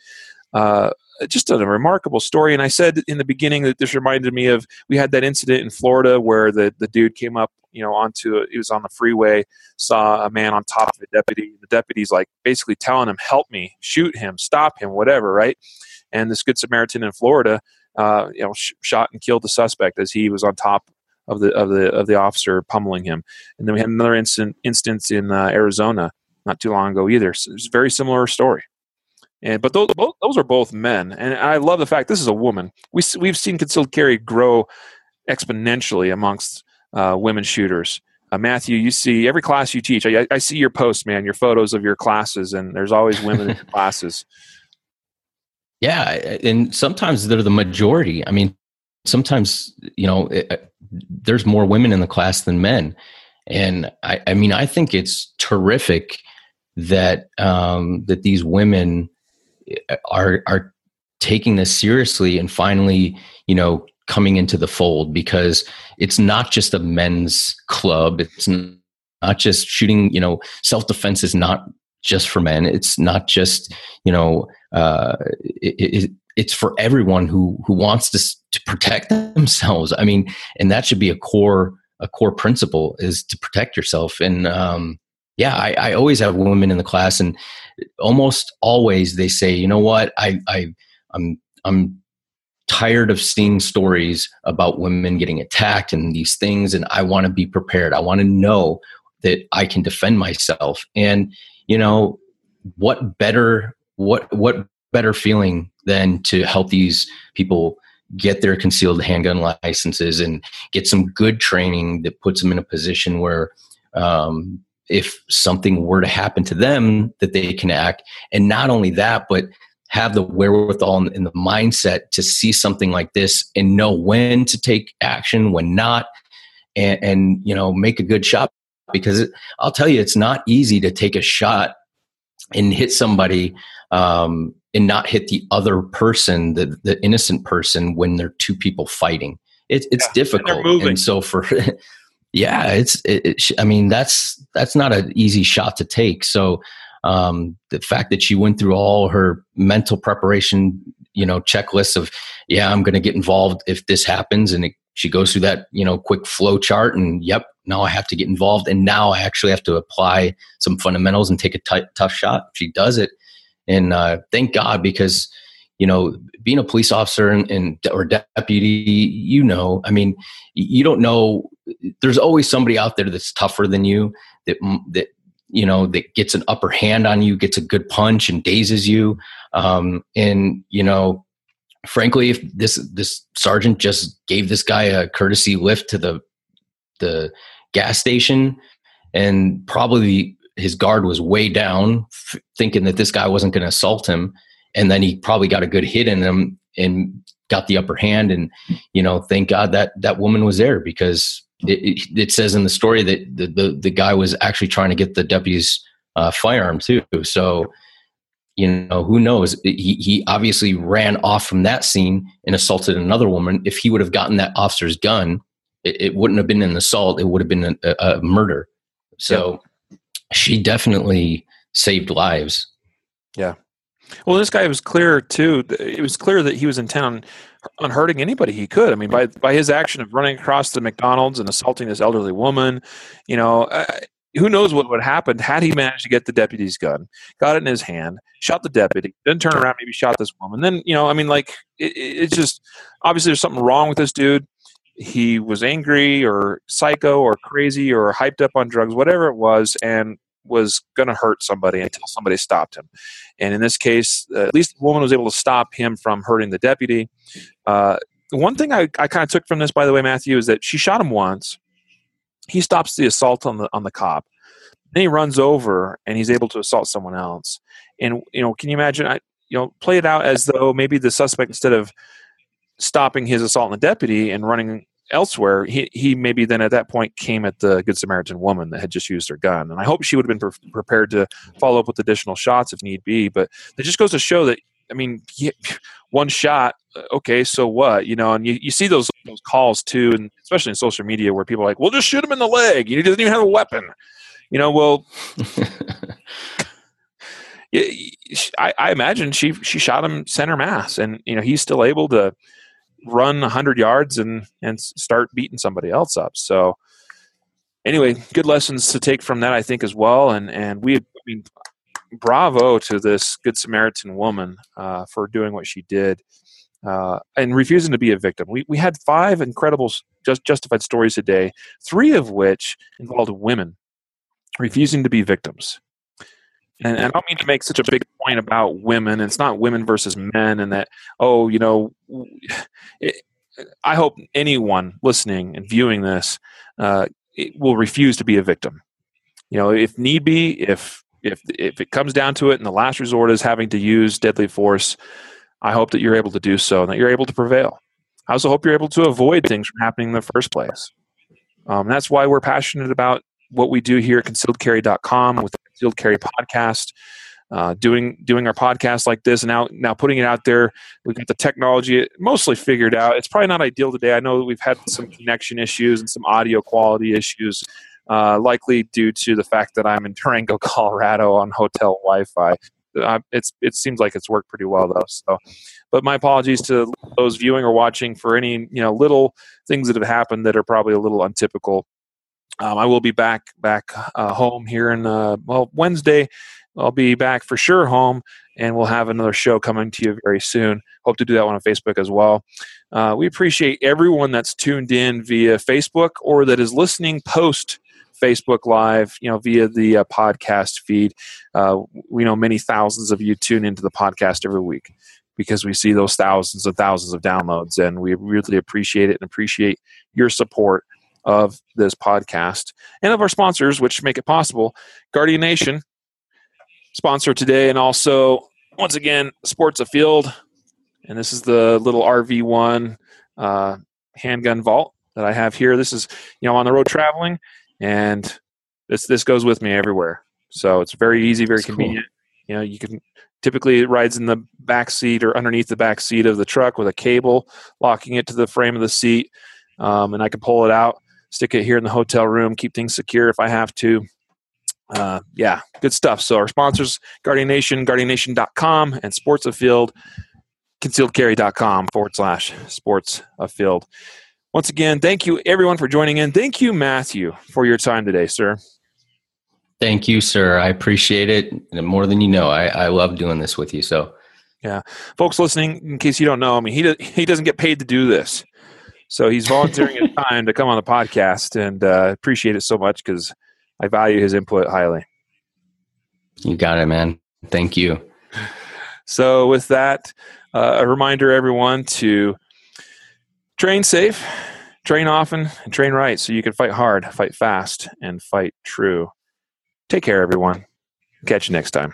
Uh, just a remarkable story. And I said in the beginning that this reminded me of we had that incident in Florida where the, the dude came up, you know, onto a, he was on the freeway, saw a man on top of a deputy. The deputy's like basically telling him, "Help me, shoot him, stop him, whatever." Right? And this good Samaritan in Florida, uh, you know, sh- shot and killed the suspect as he was on top of the of the of the officer pummeling him. And then we had another instant instance in uh, Arizona not too long ago either. So it's a very similar story. And but those both, those are both men, and I love the fact this is a woman. We we've seen concealed carry grow exponentially amongst uh, women shooters. Uh, Matthew, you see every class you teach. I, I, see your posts, man, your photos of your classes, and there's always women in [LAUGHS] classes. Yeah, and sometimes they're the majority. I mean, sometimes you know it, there's more women in the class than men, and I, I mean, I think it's terrific that um, that these women are are taking this seriously and finally, you know, coming into the fold because it's not just a men's club. It's not just shooting. You know, self defense is not just for men. It's not just you know. Uh, it, it, it's for everyone who who wants to to protect themselves. I mean, and that should be a core a core principle is to protect yourself. And um, yeah, I, I always have women in the class, and almost always they say, you know what, I, I I'm I'm tired of seeing stories about women getting attacked and these things, and I want to be prepared. I want to know that I can defend myself. And you know, what better what what better feeling than to help these people get their concealed handgun licenses and get some good training that puts them in a position where um, if something were to happen to them that they can act and not only that but have the wherewithal and the mindset to see something like this and know when to take action when not and, and you know make a good shot because it, i'll tell you it's not easy to take a shot and hit somebody um, and not hit the other person the, the innocent person when they're two people fighting it, it's yeah, difficult. And, and, so for [LAUGHS] yeah, it's it, it, I mean that's that's not an easy shot to take. So um, the fact that she went through all her mental preparation, you know, checklist of yeah, I'm going to get involved if this happens, and it, she goes through that you know quick flow chart, and yep, now I have to get involved, and now I actually have to apply some fundamentals and take a t- tough shot. She does it, and uh, thank God because you know being a police officer and, and, or deputy you know i mean you don't know there's always somebody out there that's tougher than you that that you know that gets an upper hand on you gets a good punch and dazes you. Um, and you know frankly if this this sergeant just gave this guy a courtesy lift to the the gas station and probably his guard was way down f- thinking that this guy wasn't going to assault him and then he probably got a good hit in him and got the upper hand. And you know thank god that that woman was there because it, it, says in the story that the, the, the guy was actually trying to get the deputy's uh, firearm too. So you know who knows? He, he obviously ran off from that scene and assaulted another woman. If he would have gotten that officer's gun it, it wouldn't have been an assault. It would have been a, a murder. So yeah. she definitely saved lives. Yeah. Well, this guy was clear too. It was clear that he was in on, on hurting anybody he could. I mean, by by his action of running across the McDonald's and assaulting this elderly woman, you know, uh, who knows what would happen had he managed to get the deputy's gun, got it in his hand, shot the deputy, then turn around, maybe shot this woman. Then you know, I mean, like it, it's just obviously there's something wrong with this dude. He was angry or psycho or crazy or hyped up on drugs, whatever it was, and was going to hurt somebody until somebody stopped him. And in this case, uh, at least the woman was able to stop him from hurting the deputy. Uh, one thing I, I kind of took from this, by the way, Matthew, is that she shot him once. He stops the assault on the on the cop. Then he runs over and he's able to assault someone else. And you know, can you imagine? I you know, play it out as though maybe the suspect instead of stopping his assault on the deputy and running elsewhere, he, he maybe then at that point came at the Good Samaritan woman that had just used her gun. And I hope she would have been pre- prepared to follow up with additional shots if need be. But it just goes to show that, I mean, one shot, uh, okay, so what? You know, and you, you see those, those calls too, and especially in social media where people are like, well, just shoot him in the leg. He doesn't even have a weapon. You know, well, [LAUGHS] I, I imagine she she shot him center mass, and you know he's still able to run 100 yards and and start beating somebody else up. So anyway good lessons to take from that i think as well. And and we I mean, bravo to this good samaritan woman uh, for doing what she did uh, and refusing to be a victim. We, we had five incredible just justified stories today three of which involved women refusing to be victims and, and, I don't mean to make such a big point about women. It's not women versus men, and that oh, you know, it, I hope anyone listening and viewing this uh, will refuse to be a victim. You know, if need be, if if if it comes down to it, and the last resort is having to use deadly force, I hope that you're able to do so and that you're able to prevail. I also hope you're able to avoid things from happening in the first place. Um, that's why we're passionate about what we do here at concealedcarry.com with Concealed Carry podcast. Uh, doing doing our podcast like this. And now now putting it out there we've got the technology mostly figured out. It's probably not ideal today. I know we've had some connection issues and some audio quality issues uh, likely due to the fact that i'm in durango [LAUGHS] colorado on hotel wi-fi. Uh, it's it seems like it's worked pretty well though so. But my apologies to those viewing or watching for any you know little things that have happened that are probably a little untypical um, I will be back back uh, home here in uh, well Wednesday. I'll be back for sure home, and we'll have another show coming to you very soon. Hope to do that one on Facebook as well. Uh, we appreciate everyone that's tuned in via Facebook or that is listening post Facebook Live, you know, via the uh, podcast feed. Uh, we know many thousands of you tune into the podcast every week because we see those thousands and thousands of downloads, and we really appreciate it and appreciate your support of this podcast and of our sponsors, which make it possible. Guardian Nation, sponsor today, and also, once again, Sports Afield. And this is the little RV1 uh, handgun vault that I have here. This is, you know, on the road traveling, and this this goes with me everywhere. So it's very easy, very That's convenient. Cool. You know, you can typically it rides in the back seat or underneath the back seat of the truck with a cable locking it to the frame of the seat um, and I can pull it out, stick it here in the hotel room, keep things secure if I have to. Uh, yeah, good stuff. So our sponsors, Guardian Nation, guardiannation.com, and Sports Afield, concealedcarry.com forward slash sports afield. Once again, thank you everyone for joining in. Thank you, Matthew, for your time today, sir. Thank you, sir. I appreciate it more than you know. I, I love doing this with you. So, yeah, folks listening, in case you don't know, I mean, he he doesn't get paid to do this, so he's volunteering his time to come on the podcast, and uh, appreciate it so much because I value his input highly. You got it, man. Thank you. So, with that, uh, a reminder, everyone, to train safe, train often, and train right so you can fight hard, fight fast, and fight true. Take care, everyone. Catch you next time.